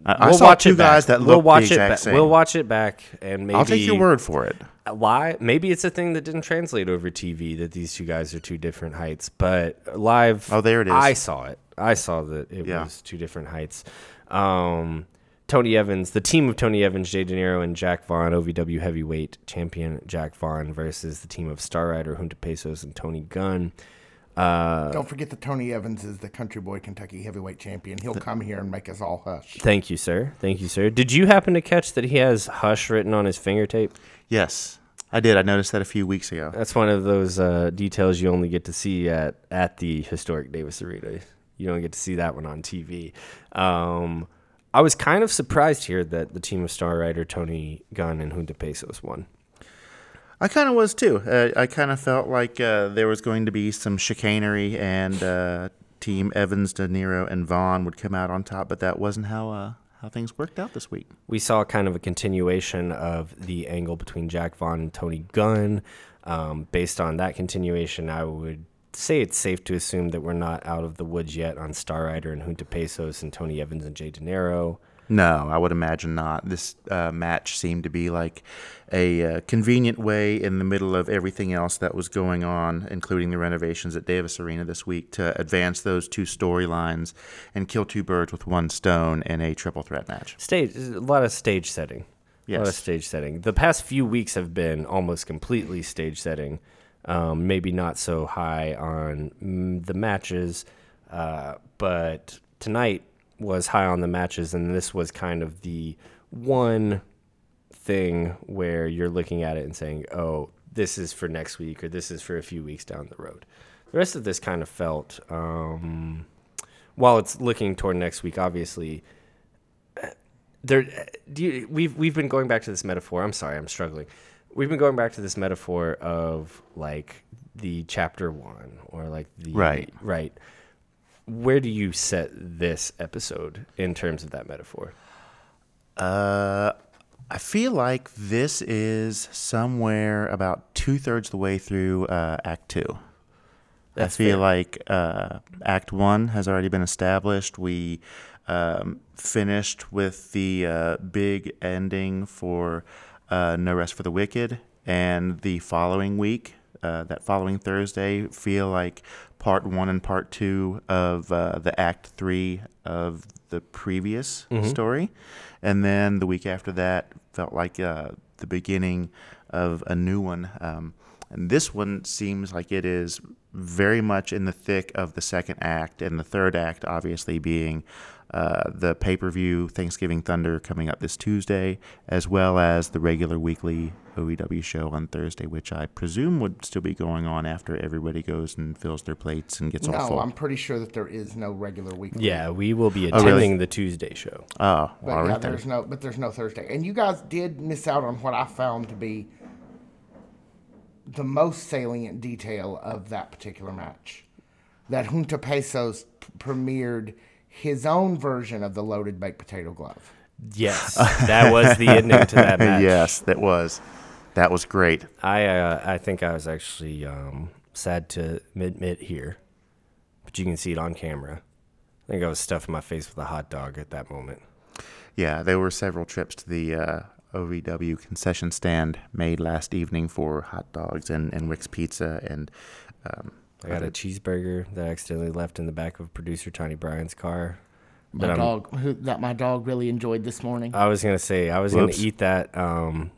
I, I we'll saw watch two it back. guys that we'll watch the it. exact Ba- same. We'll watch it back, and maybe I'll take your word for it. Why? Maybe it's a thing that didn't translate over TV that these two guys are two different heights. But live, Oh, there it is. I saw it. I saw that it Yeah. was two different heights. Um, Tony Evans, the team of Tony Evans, Jay De Niro, and Jack Vaughn, OVW heavyweight champion Jack Vaughn versus the team of Star Rider, Junta Pesos, and Tony Gunn. Uh, Don't forget that Tony Evans is the Country Boy Kentucky Heavyweight Champion. He'll come here and make us all hush. thank you, sir. Thank you, sir. Did you happen to catch that he has "Hush" written on his finger tape? Yes, I did. I noticed that a few weeks ago. That's one of those uh, details you only get to see at, at the historic Davis Arena. You don't get to see that one on TV. Um, I was kind of surprised here that the team of Star Rider, Tony Gunn, and Junta Pesos won. I kind of was too. Uh, I kind of felt like uh, there was going to be some chicanery, and uh, Team Evans, De Niro, and Vaughn would come out on top, but that wasn't how uh, how things worked out this week. We saw kind of a continuation of the angle between Jack Vaughn and Tony Gunn. Um, based on that continuation, I would say it's safe to assume that we're not out of the woods yet on Star Rider and Junta Pesos and Tony Evans and Jay De Niro. No, I would imagine not. This uh, match seemed to be like a uh, convenient way in the middle of everything else that was going on, including the renovations at Davis Arena this week, to advance those two storylines and kill two birds with one stone in a triple threat match. Stage, a lot of stage setting. A lot of stage setting. The past few weeks have been almost completely stage setting. Um, maybe not so high on mm, the matches, uh, but tonight was high on the matches, and this was kind of the one thing where you're looking at it and saying, "Oh, this is for next week," or "This is for a few weeks down the road." The rest of this kind of felt, um, while it's looking toward next week, obviously. uh, There, do you, we've we've been going back to this metaphor. I'm sorry, I'm struggling. We've been going back to this metaphor of like the chapter one or like the Right. right. Where do you set this episode in terms of that metaphor? Uh, I feel like this is somewhere about two thirds of the way through uh, Act Two. That's I feel fair. like uh, Act One has already been established. We um, finished with the uh, big ending for uh, No Rest for the Wicked, and the following week, uh, that following Thursday, feel like part one and part two of uh, the Act Three of the previous story, and then the week after that felt like uh, the beginning of a new one. Um, and this one seems like it is very much in the thick of the second act, and the third act, obviously, being uh, the pay per view Thanksgiving Thunder coming up this Tuesday, as well as the regular weekly OVW show on Thursday, which I presume would still be going on after everybody goes and fills their plates and gets all full. No, full. I'm pretty sure that there is no regular weekly. Yeah, we will be Oh, really? attending the Tuesday show. oh, But all yeah, right then. there's no, but there's no Thursday. And you guys did miss out on what I found to be the most salient detail of that particular match. That Junta Pesos p- premiered his own version of the loaded baked potato glove. Yes, that was the ending to that match. yes, that was that was great. I uh, I think I was actually um, sad to admit here, but you can see it on camera. I think I was stuffing my face with a hot dog at that moment. Yeah, there were several trips to the uh, OVW concession stand made last evening for hot dogs and, and Rick's Pizza. And um, I got a cheeseburger that I accidentally left in the back of producer Tony Bryan's car. My That dog, who, that my dog really enjoyed this morning. I was gonna say I was Whoops. gonna eat that um,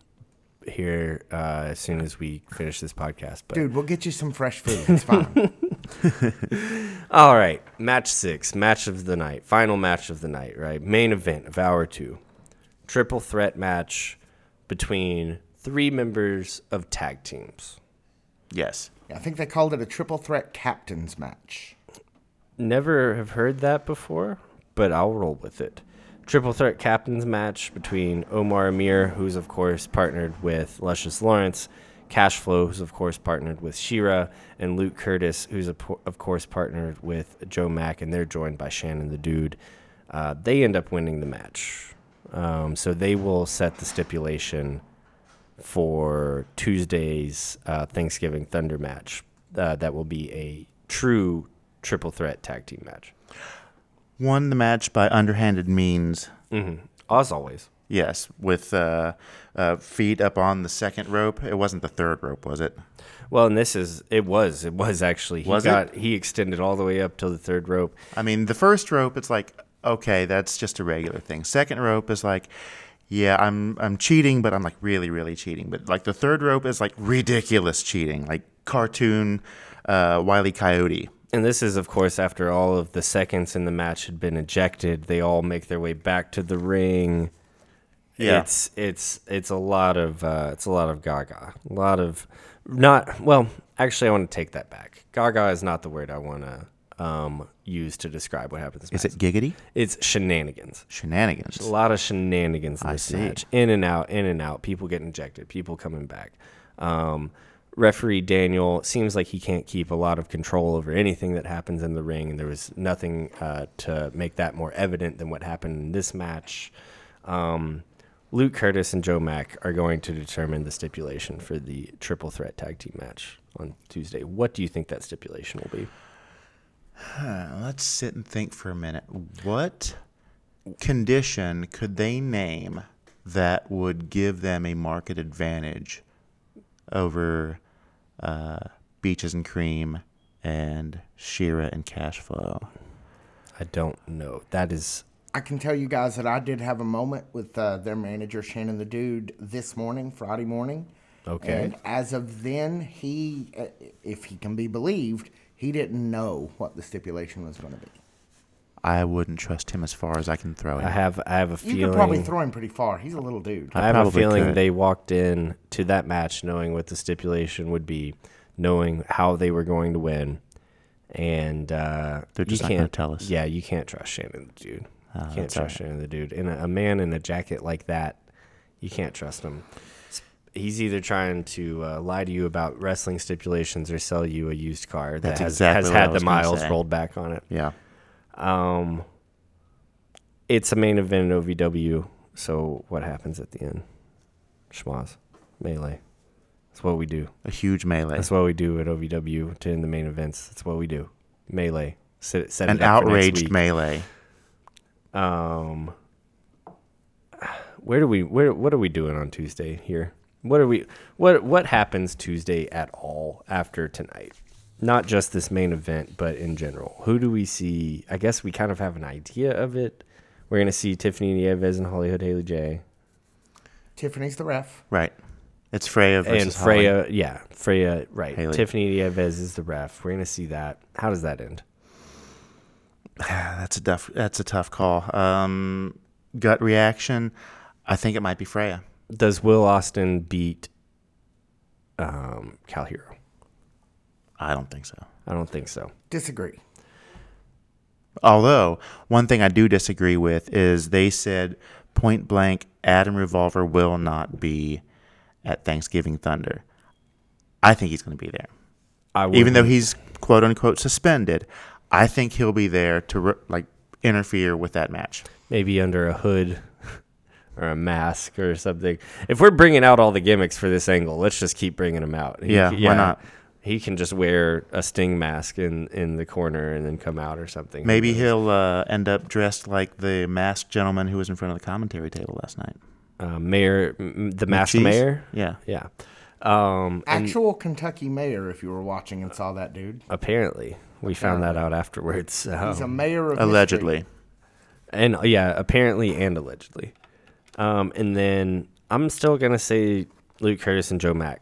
here uh, as soon as we finish this podcast. But Dude, we'll get you some fresh food. It's fine. All right, match six, match of the night, final match of the night, right? Main event of hour two, triple threat match between three members of tag teams. yes, I think they called it a triple threat captains match. Never have heard that before, but I'll roll with it. Triple threat captains match between Omar Amir, who's of course partnered with Luscious Lawrence, Cashflow, who's of course partnered with Shira, and Luke Curtis, who's of course partnered with Joe Mack, and they're joined by Shannon the Dude. Uh, they end up winning the match, um, so they will set the stipulation for Tuesday's uh, Thanksgiving Thunder match. Uh, that will be a true triple threat tag team match. won the match by underhanded means. Mm-hmm. As always. Yes, with uh, uh, feet up on the second rope. It wasn't the third rope, was it? Well, and this is it was it was actually he Was it? he extended all the way up till the third rope. I mean, the first rope, it's like, okay, that's just a regular thing. Second rope is like, yeah, I'm I'm cheating, but I'm like really, really cheating. But like the third rope is like ridiculous cheating, like cartoon uh, Wiley Coyote. And this is of course after all of the seconds in the match had been ejected, they all make their way back to the ring. Yeah. It's it's it's a lot of uh, it's a lot of gaga. A lot of not well, actually I want to take that back. Gaga is not the word I want to um, use to describe what happens. Is it giggity? It's shenanigans. Shenanigans. A lot of shenanigans in I this see. match. In and out, in and out. People get injected. people coming back. Um, referee Daniel seems like he can't keep a lot of control over anything that happens in the ring, and there was nothing uh, to make that more evident than what happened in this match. Um, Luke Curtis and Joe Mack are going to determine the stipulation for the triple threat tag team match on Tuesday. What do you think that stipulation will be? Uh, let's sit and think for a minute. What condition could they name that would give them a market advantage over uh, Beaches and Cream and Shira and Cashflow? I don't know. That is I can tell you guys that I did have a moment with uh, their manager Shannon the Dude this morning, Friday morning. Okay. And as of then, he, uh, if he can be believed, he didn't know what the stipulation was going to be. I wouldn't trust him as far as I can throw him. I have I have a feeling You feeling could probably throw him pretty far. He's a little dude. I have a probably feeling could. they walked in to that match knowing what the stipulation would be, knowing how they were going to win, and uh, They're just you not gonna can't tell us. Yeah, you can't trust Shannon the dude. Oh, you can't that's all trust Shannon the dude. And a, a man in a jacket like that, you can't trust him. He's either trying to uh, lie to you about wrestling stipulations or sell you a used car that That's has, exactly has had the miles say. rolled back on it. Yeah. Um, it's a main event in OVW. So what happens at the end? Schmoz, melee. That's what we do. A huge melee. That's what we do at OVW to end the main events. That's what we do. Melee. Set, set An outraged melee. Um, where do we where what are we doing on Tuesday here? What are we what what happens Tuesday at all after tonight? Not just this main event, but in general. Who do we see? I guess we kind of have an idea of it. We're gonna see Tiffany Nieves and Hollywood Haley J. Tiffany's the ref. Right. It's Freya versus and Holly. Freya, yeah, Freya, right. Haley. Tiffany Nieves is the ref. We're gonna see that. How does that end? That's a tough. That's a tough call. Um, gut reaction. I think it might be Freya. Does Will Austin beat um, Kal Herro? I don't think so. I don't think so. Disagree. Although one thing I do disagree with is they said point blank Adam Revolver will not be at Thanksgiving Thunder. I think he's going to be there, I even though he's quote unquote suspended. I think he'll be there to re- like interfere with that match. maybe under a hood or a mask or something. If we're bringing out all the gimmicks for this angle, let's just keep bringing them out. He- Yeah, why not? He can just wear a sting mask in, in the corner and then come out or something. Maybe he'll uh, end up dressed like the masked gentleman who was in front of the commentary table last night. uh, mayor, m- the masked McCheese? mayor. Yeah. Yeah. Um, Actual Kentucky mayor, if you were watching and saw that dude. apparently, we found that out afterwards. He's a mayor of Allegedly. mystery. and uh, yeah, apparently and allegedly. Um, and then I'm still gonna say Luke Curtis and Joe Mack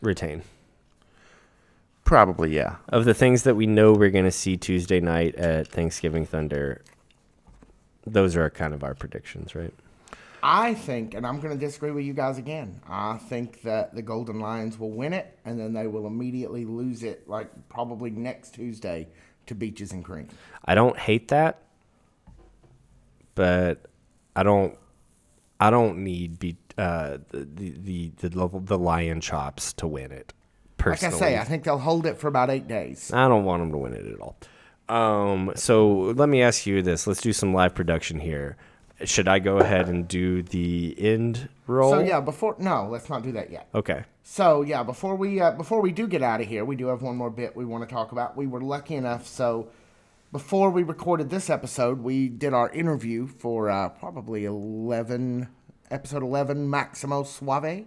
retain. Probably, yeah. Of the things that we know we're going to see Tuesday night at Thanksgiving Thunder, those are kind of our predictions, right? I think, and I'm going to disagree with you guys again. I think that the Golden Lions will win it, and then they will immediately lose it, like probably next Tuesday, to Beaches and Cream. I don't hate that, but I don't. I don't need be uh, the, the the the the lion chops to win it. Like I Personally, say, I think they'll hold it for about eight days. I don't want them to win it at all. Um, so let me ask you this: Let's do some live production here. Should I go ahead and do the end roll? So yeah, before no, let's not do that yet. Okay. So yeah, before we uh, before we do get out of here, we do have one more bit we want to talk about. We were lucky enough, so before we recorded this episode, we did our interview for uh, probably eleven episode eleven Maximo Suave.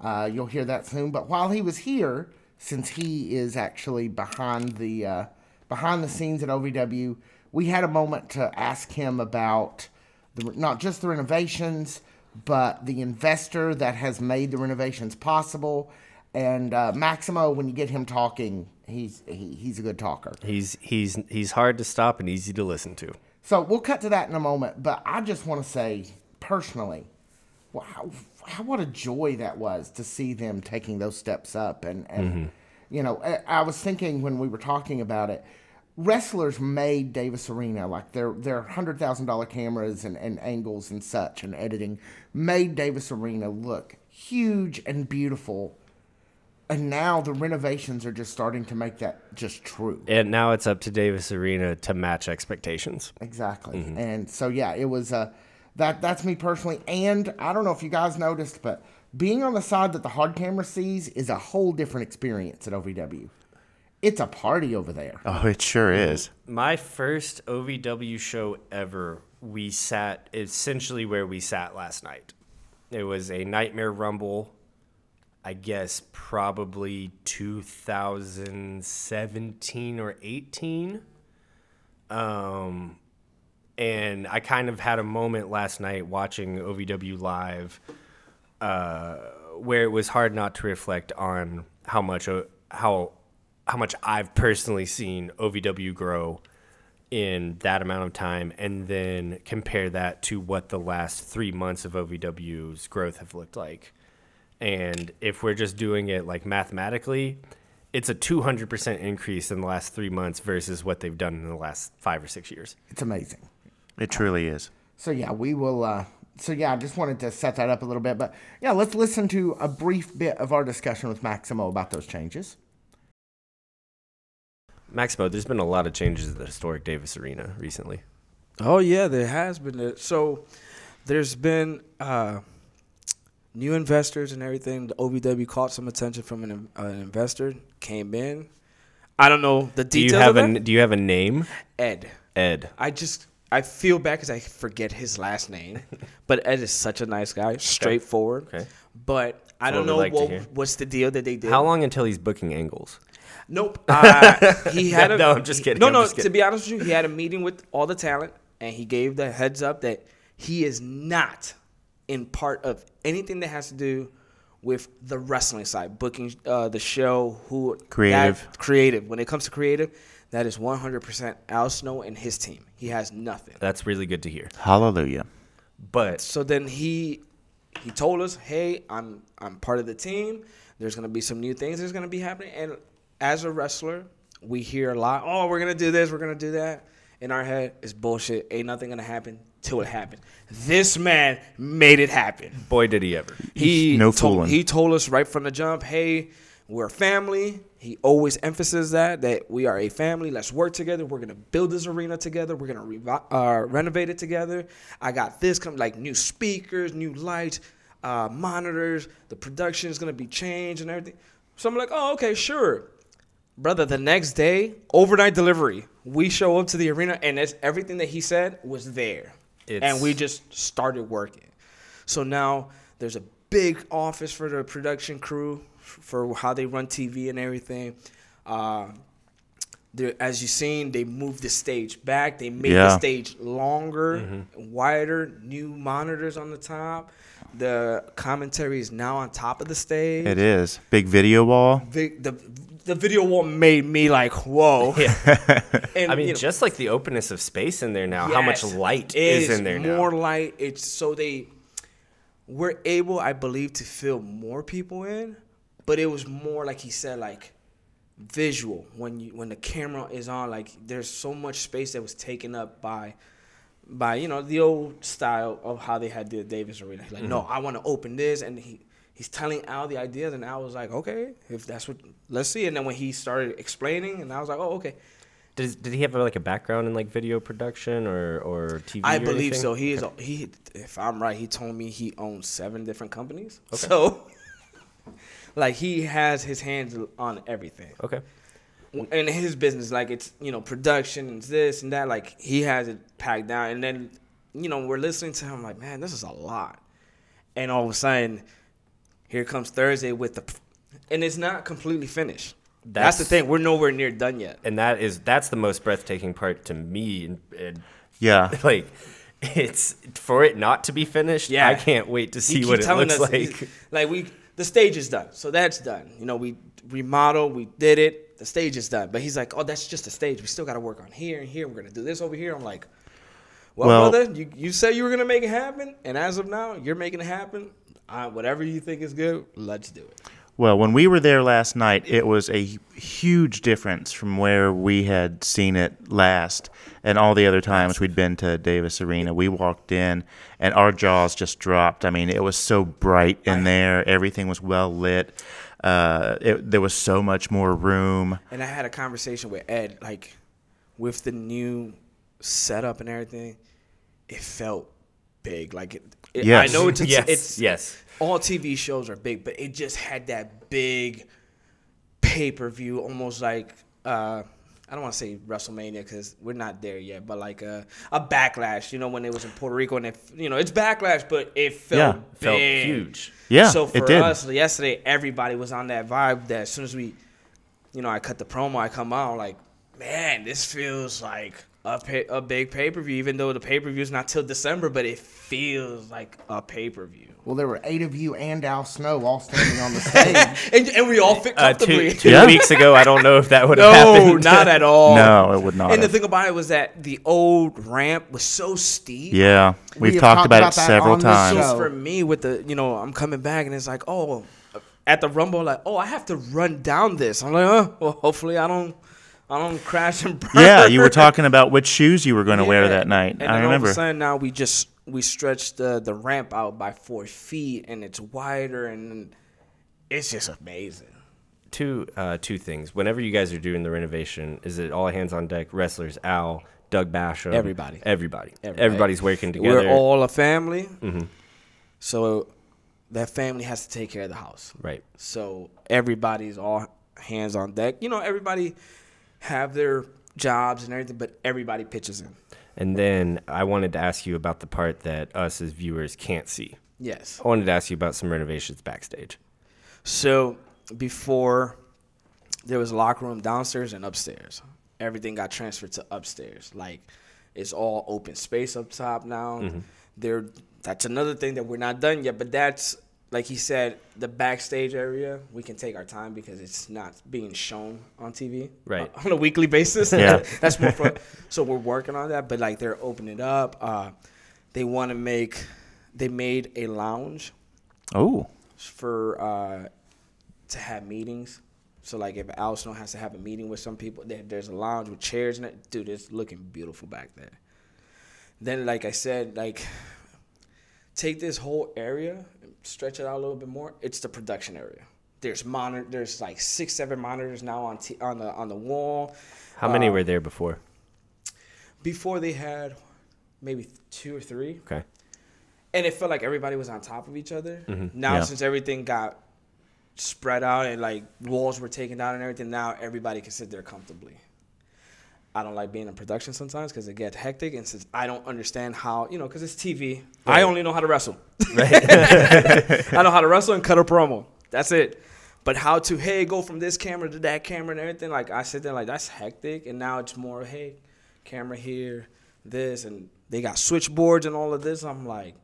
Uh, you'll hear that soon. But while he was here, since he is actually behind the uh, behind the scenes at OVW, we had a moment to ask him about the, not just the renovations, but the investor that has made the renovations possible. And uh, Maximo, when you get him talking, he's he, he's a good talker. He's he's he's hard to stop and easy to listen to. So we'll cut to that in a moment. But I just want to say personally, wow, how, what a joy that was to see them taking those steps up. And, and mm-hmm. you know, I, I was thinking when we were talking about it, wrestlers made Davis Arena like their their hundred thousand dollar cameras and, and angles and such and editing made Davis Arena look huge and beautiful. And now the renovations are just starting to make that just true. And now it's up to Davis Arena to match expectations. Exactly. Mm-hmm. And so yeah, it was uh that that's me personally. And I don't know if you guys noticed, but being on the side that the hard camera sees is a whole different experience at OVW. It's a party over there. Oh, it sure is. My first OVW show ever, we sat essentially where we sat last night. It was a Nightmare Rumble, I guess probably 2017 or 18. Um, and I kind of had a moment last night watching OVW live uh, where it was hard not to reflect on how much o- how how much I've personally seen OVW grow in that amount of time, and then compare that to what the last three months of OVW's growth have looked like. And if we're just doing it like mathematically, it's a 200% increase in the last three months versus what they've done in the last five or six years. It's amazing. It truly is. So yeah, we will. Uh, so yeah, I just wanted to set that up a little bit, but yeah, let's listen to a brief bit of our discussion with Maximo about those changes. Maximo, there's been a lot of changes at the historic Davis Arena recently. Oh yeah, there has been. So there's been uh, new investors and everything. The OVW caught some attention from an, uh, an investor, came in. I don't know the Do you details have of a that. Do you have a name? Ed. Ed. I just I feel bad because I forget his last name, but Ed is such a nice guy, straightforward. Okay. But I That's don't what we know like to what, what's the deal that they did. How long until he's booking angles? Nope. Uh, he had a, No, I'm just kidding, No, I'm no. just To kidding. be honest with you, he had a meeting with all the talent, and he gave the heads up that he is not in part of anything that has to do with the wrestling side, booking uh, the show, who Creative. that- creative. When it comes to creative, that is 100% Al Snow and his team. He has nothing. That's really good to hear. Hallelujah. But So then he he told us, "Hey, I'm I'm part of the team. There's gonna be some new things. There's gonna be happening." And as a wrestler, we hear a lot. Oh, we're gonna do this. We're gonna do that. In our head, it's bullshit. Ain't nothing gonna happen till it happens. This man made it happen. boy, did he ever. He No told, fooling. He told us right from the jump, "Hey, we're family." He always emphasizes that that we are a family. Let's work together. We're gonna build this arena together. We're gonna revi- uh, renovate it together. I got this come like new speakers, new lights, uh, monitors. The production is gonna be changed and everything. So I'm like, "Oh, okay, sure." Brother, the next day, overnight delivery. We show up to the arena, and it's, everything that he said was there, It's- and we just started working. So now there's a big office for the production crew for how they run TV and everything. Uh, as you've seen, they moved the stage back. They made Yeah. the stage longer, wider, new monitors on the top. The commentary is now on top of the stage It is. Big video wall. the the video wall made me like whoa. and, I mean, you know, just like the openness of space in there now, how much yes, light is in there now? More now. light. It's so they were able, I believe, to fill more people in, but it was more like he said, like visual when you when the camera is on. Like there's so much space that was taken up by by you know the old style of how they had the Davis Arena. Like, no, Mm-hmm. I want to open this, and he he's telling Al the ideas, and Al was like, okay, if that's what, let's see. And then when he started explaining, and I was like, oh, okay. Does, did he have like a background in like video production or, or TV? I or believe anything? so. He is he. If I'm right, he told me he owns seven different companies. So, like, he has his hands on everything. Okay. in his business, like it's you know production and this and that, like he has it packed down. And then you know we're listening to him, like man, this is a lot. And all of a sudden, here comes Thursday with the, and it's not completely finished. That's, the thing. We're nowhere near done yet. And that is that's the most breathtaking part to me. And, and Yeah. like, it's for it not to be finished. Yeah. I can't wait to see He what it telling looks us, like. like we, the stage is done, so that's done. You know, we remodel, we did it. The stage is done, but he's like, oh, that's just a stage. We still got to work on here and here. We're gonna do this over here. I'm like, well, Well- brother, you you said you were gonna make it happen, and as of now, you're making it happen. Uh, whatever you think is good, let's do it. Well, when we were there last night, it was a huge difference from where we had seen it last and all the other times we'd been to Davis Arena. We walked in and our jaws just dropped. I mean, it was so bright in there. Everything was well lit. Uh, it, there was so much more room. And I had a conversation with Ed, like with the new setup and everything. It felt big. Like it, it- Yes. I know it's, it's, yes, it's yes. all TV shows are big, but it just had that big pay per view, almost like uh, I don't want to say WrestleMania because we're not there yet, but like a, a backlash. You know, when it was in Puerto Rico, and it, you know, it's backlash, but it felt Yeah. Felt huge. Yeah, So it for did. us yesterday, everybody was on that vibe. That as soon as we, you know, I cut the promo, I come out like, man, this feels like a pay, a big pay per view. Even though the pay per view is not till December, but it feels like a pay per view. Well, there were eight of you and Al Snow all standing on the stage. and, and we all fit Uh, comfortably. two two Yeah. weeks ago, I don't know if that would have no, happened. not at all. No, it would not. And the thing about it was that the old ramp was so steep. yeah, We we've have talked talked about, about it several times. show. So for me, with the you know, I'm coming back and it's like, oh, at the rumble, like, oh, I have to run down this. I'm like, oh, well, hopefully I don't, I don't crash and burn. Yeah, you were talking about which shoes you were going to wear that night. And I then all of a sudden now we just we stretched the the ramp out by four feet and it's wider and it's just amazing. two uh, two things. Whenever you guys are doing the renovation, is it all hands on deck? Wrestlers, Al, Doug Basham, Everybody. everybody, Everybody. everybody's working together. We're all a family, Mm-hmm. so that family has to take care of the house. right. So everybody's all hands on deck. You know, everybody have their jobs and everything, but everybody pitches in. And then I wanted to ask you about the part that us as viewers can't see. Yes. I wanted to ask you about some renovations backstage. So before there was a locker room downstairs and upstairs. Everything got transferred to upstairs. Like it's all open space up top now. Mm-hmm. There that's another thing that we're not done yet, but that's like he said, the backstage area, we can take our time because it's not being shown on TV Right. on a weekly basis. Yeah. that's more fun. So we're working on that, but like they're opening it up. Uh, they want to make, they made a lounge Oh, for uh, to have meetings. So like if Al Snow has to have a meeting with some people, there's a lounge with chairs in it. Dude, it's looking beautiful back there. Then like I said, like take this whole area, stretch it out a little bit more. It's the production area. There's monitor. There's like six, seven monitors now on t- on the on the wall. How many Uh, were there before? Before they had maybe two or three. Okay. and it felt like everybody was on top of each other. Now Yeah. since everything got spread out and like walls were taken down and everything, now everybody can sit there comfortably. I don't like being in production sometimes because it gets hectic, and since I don't understand how, you know, because it's TV, I only know how to wrestle. I know how to wrestle and cut a promo. That's it. But how to hey go from this camera to that camera and everything like I sit there like that's hectic, and now it's more hey, camera here, this, and they got switchboards and all of this. I'm like,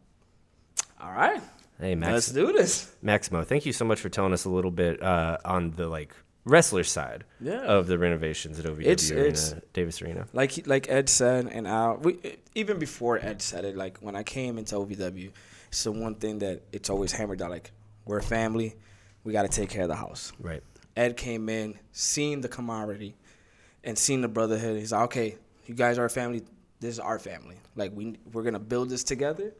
all right, Hey, Max, let's do this. Maximo, thank you so much for telling us a little bit uh, on the like wrestler side Yeah. of the renovations at OVW It's- Arena, uh, it's- Davis Arena. like like Ed said, and Al, we, even before Ed said it, like when I came into OVW, it's the one thing that it's always hammered out. Like we're a family, we got to take care of the house. Right. Ed came in, seen the camaraderie, and seen the brotherhood. He's like, okay, you guys are a family. This is our family. Like we we're gonna build this together,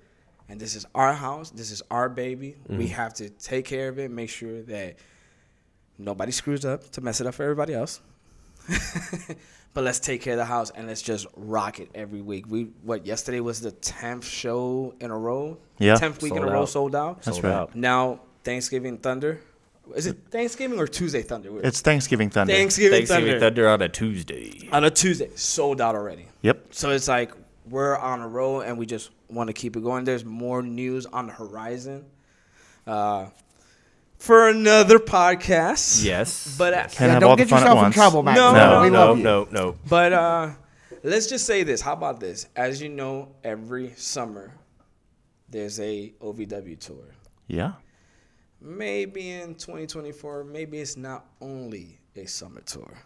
and this is our house. This is our baby. We mm. have to take care of it. Make sure that nobody screws up to mess it up for everybody else. but let's take care of the house and let's just rock it every week. We what yesterday was the tenth show in a row. Yeah. tenth week in Sold a row sold out. That's Sold right. out. Now Thanksgiving Thunder. Is it Thanksgiving or Tuesday Thunder? it's Thanksgiving Thunder. Thanksgiving, Thanksgiving Thunder. Thunder on a Tuesday. on a Tuesday, sold out already. Yep. So it's like we're on a roll and we just want to keep it going. There's more news on the horizon. Uh, for another podcast. Yes. But uh, Can't Yeah, have don't the get fun at yourself in once. trouble, Max. No, no, we no, love you. no, no. But uh, let's just say this. How about this? As you know, every summer there's a OVW tour. Yeah. Maybe in 2024, maybe it's not only a summer tour.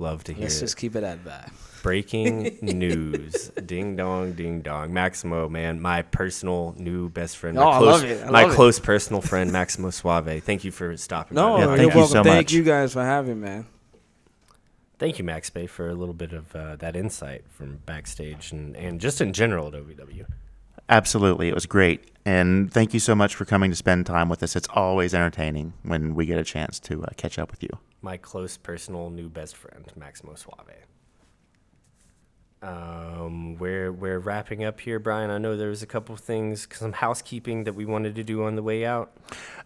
Love to hear Let's it. just keep it at that. Breaking news. ding dong, ding dong. Maximo, man, my personal new best friend. Oh, my I close, love it. I my love it. close personal friend, Maximo Suave. Thank you for stopping No, by. Yeah, you're thank you welcome. so Thank you guys for having me, man. Thank you, Max Bay, for a little bit of uh, that insight from backstage and, and just in general at OVW. Absolutely. It was great. And thank you so much for coming to spend time with us. It's always entertaining when we get a chance to uh, catch up with you. My close personal new best friend, Maximo Suave. Um, we're we're wrapping up here, Brian. I know there was a couple of things, some housekeeping that we wanted to do on the way out.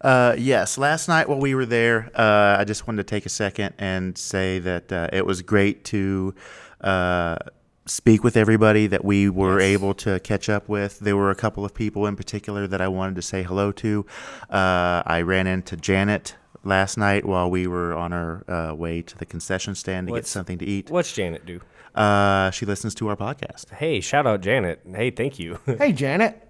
Uh, yes, last night while we were there, uh, I just wanted to take a second and say that uh, it was great to uh, speak with everybody that we were able to catch up with. There were a couple of people in particular that I wanted to say hello to. Uh, I ran into Janet last night while we were on our uh, way to the concession stand to get something to eat. What's Janet do? Uh, she listens to our podcast. Hey, shout out Janet. Hey, thank you. Hey, Janet.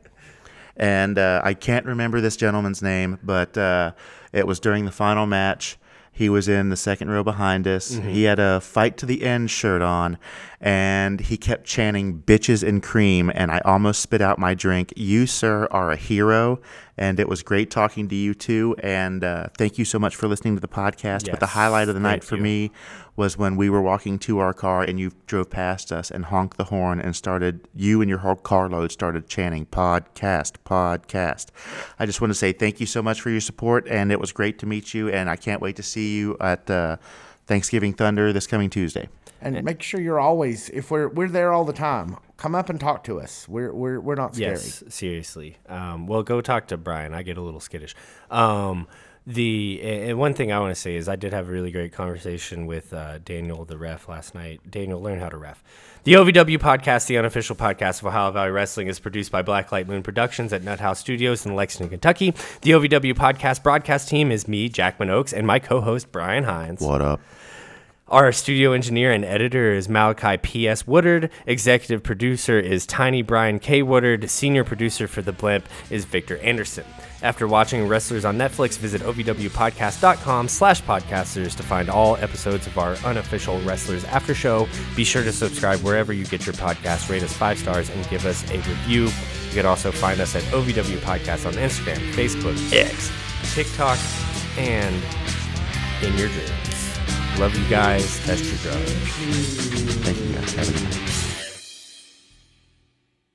and uh, I can't remember this gentleman's name, but uh, it was during the final match. He was in the second row behind us. He had a fight to the end shirt on, and he kept chanting "bitches and cream," and I almost spit out my drink. You, sir, are a hero, and it was great talking to you too. And uh, thank you so much for listening to the podcast. but the highlight of the night for you. me was when we were walking to our car and you drove past us and honked the horn and started you and your whole carload started chanting podcast podcast i just want to say thank you so much for your support and it was great to meet you and i can't wait to see you at uh, thanksgiving thunder this coming tuesday And make sure you're always if we're we're there all the time. Come up and talk to us. We're we're we're not scary. Yes, seriously. Um, well, go talk to Brian. I get a little skittish. Um, the and one thing I want to say is I did have a really great conversation with uh, Daniel, the ref, last night. Daniel, learn how to ref. The OVW podcast, the unofficial podcast of Ohio Valley Wrestling, is produced by Blacklight Moon Productions at Nut House Studios in Lexington, Kentucky. The OVW podcast broadcast team is me, Jackman Ochs, and my co-host Brian Hines. what up Our studio engineer and editor is Malachi P.S. Woodard. Executive producer is Tiny Brian K. Woodard. Senior producer for The Blimp is Victor Anderson. After watching Wrestlers on Netflix, visit ovwpodcast.com slash podcasters to find all episodes of our unofficial Wrestlers After Show. Be sure to subscribe wherever you get your podcast, rate us five stars, and give us a review. You can also find us at OVW Podcast on Instagram, Facebook, X, TikTok, and in your dreams. Love you guys. Test your drugs. thank you guys Have a good night.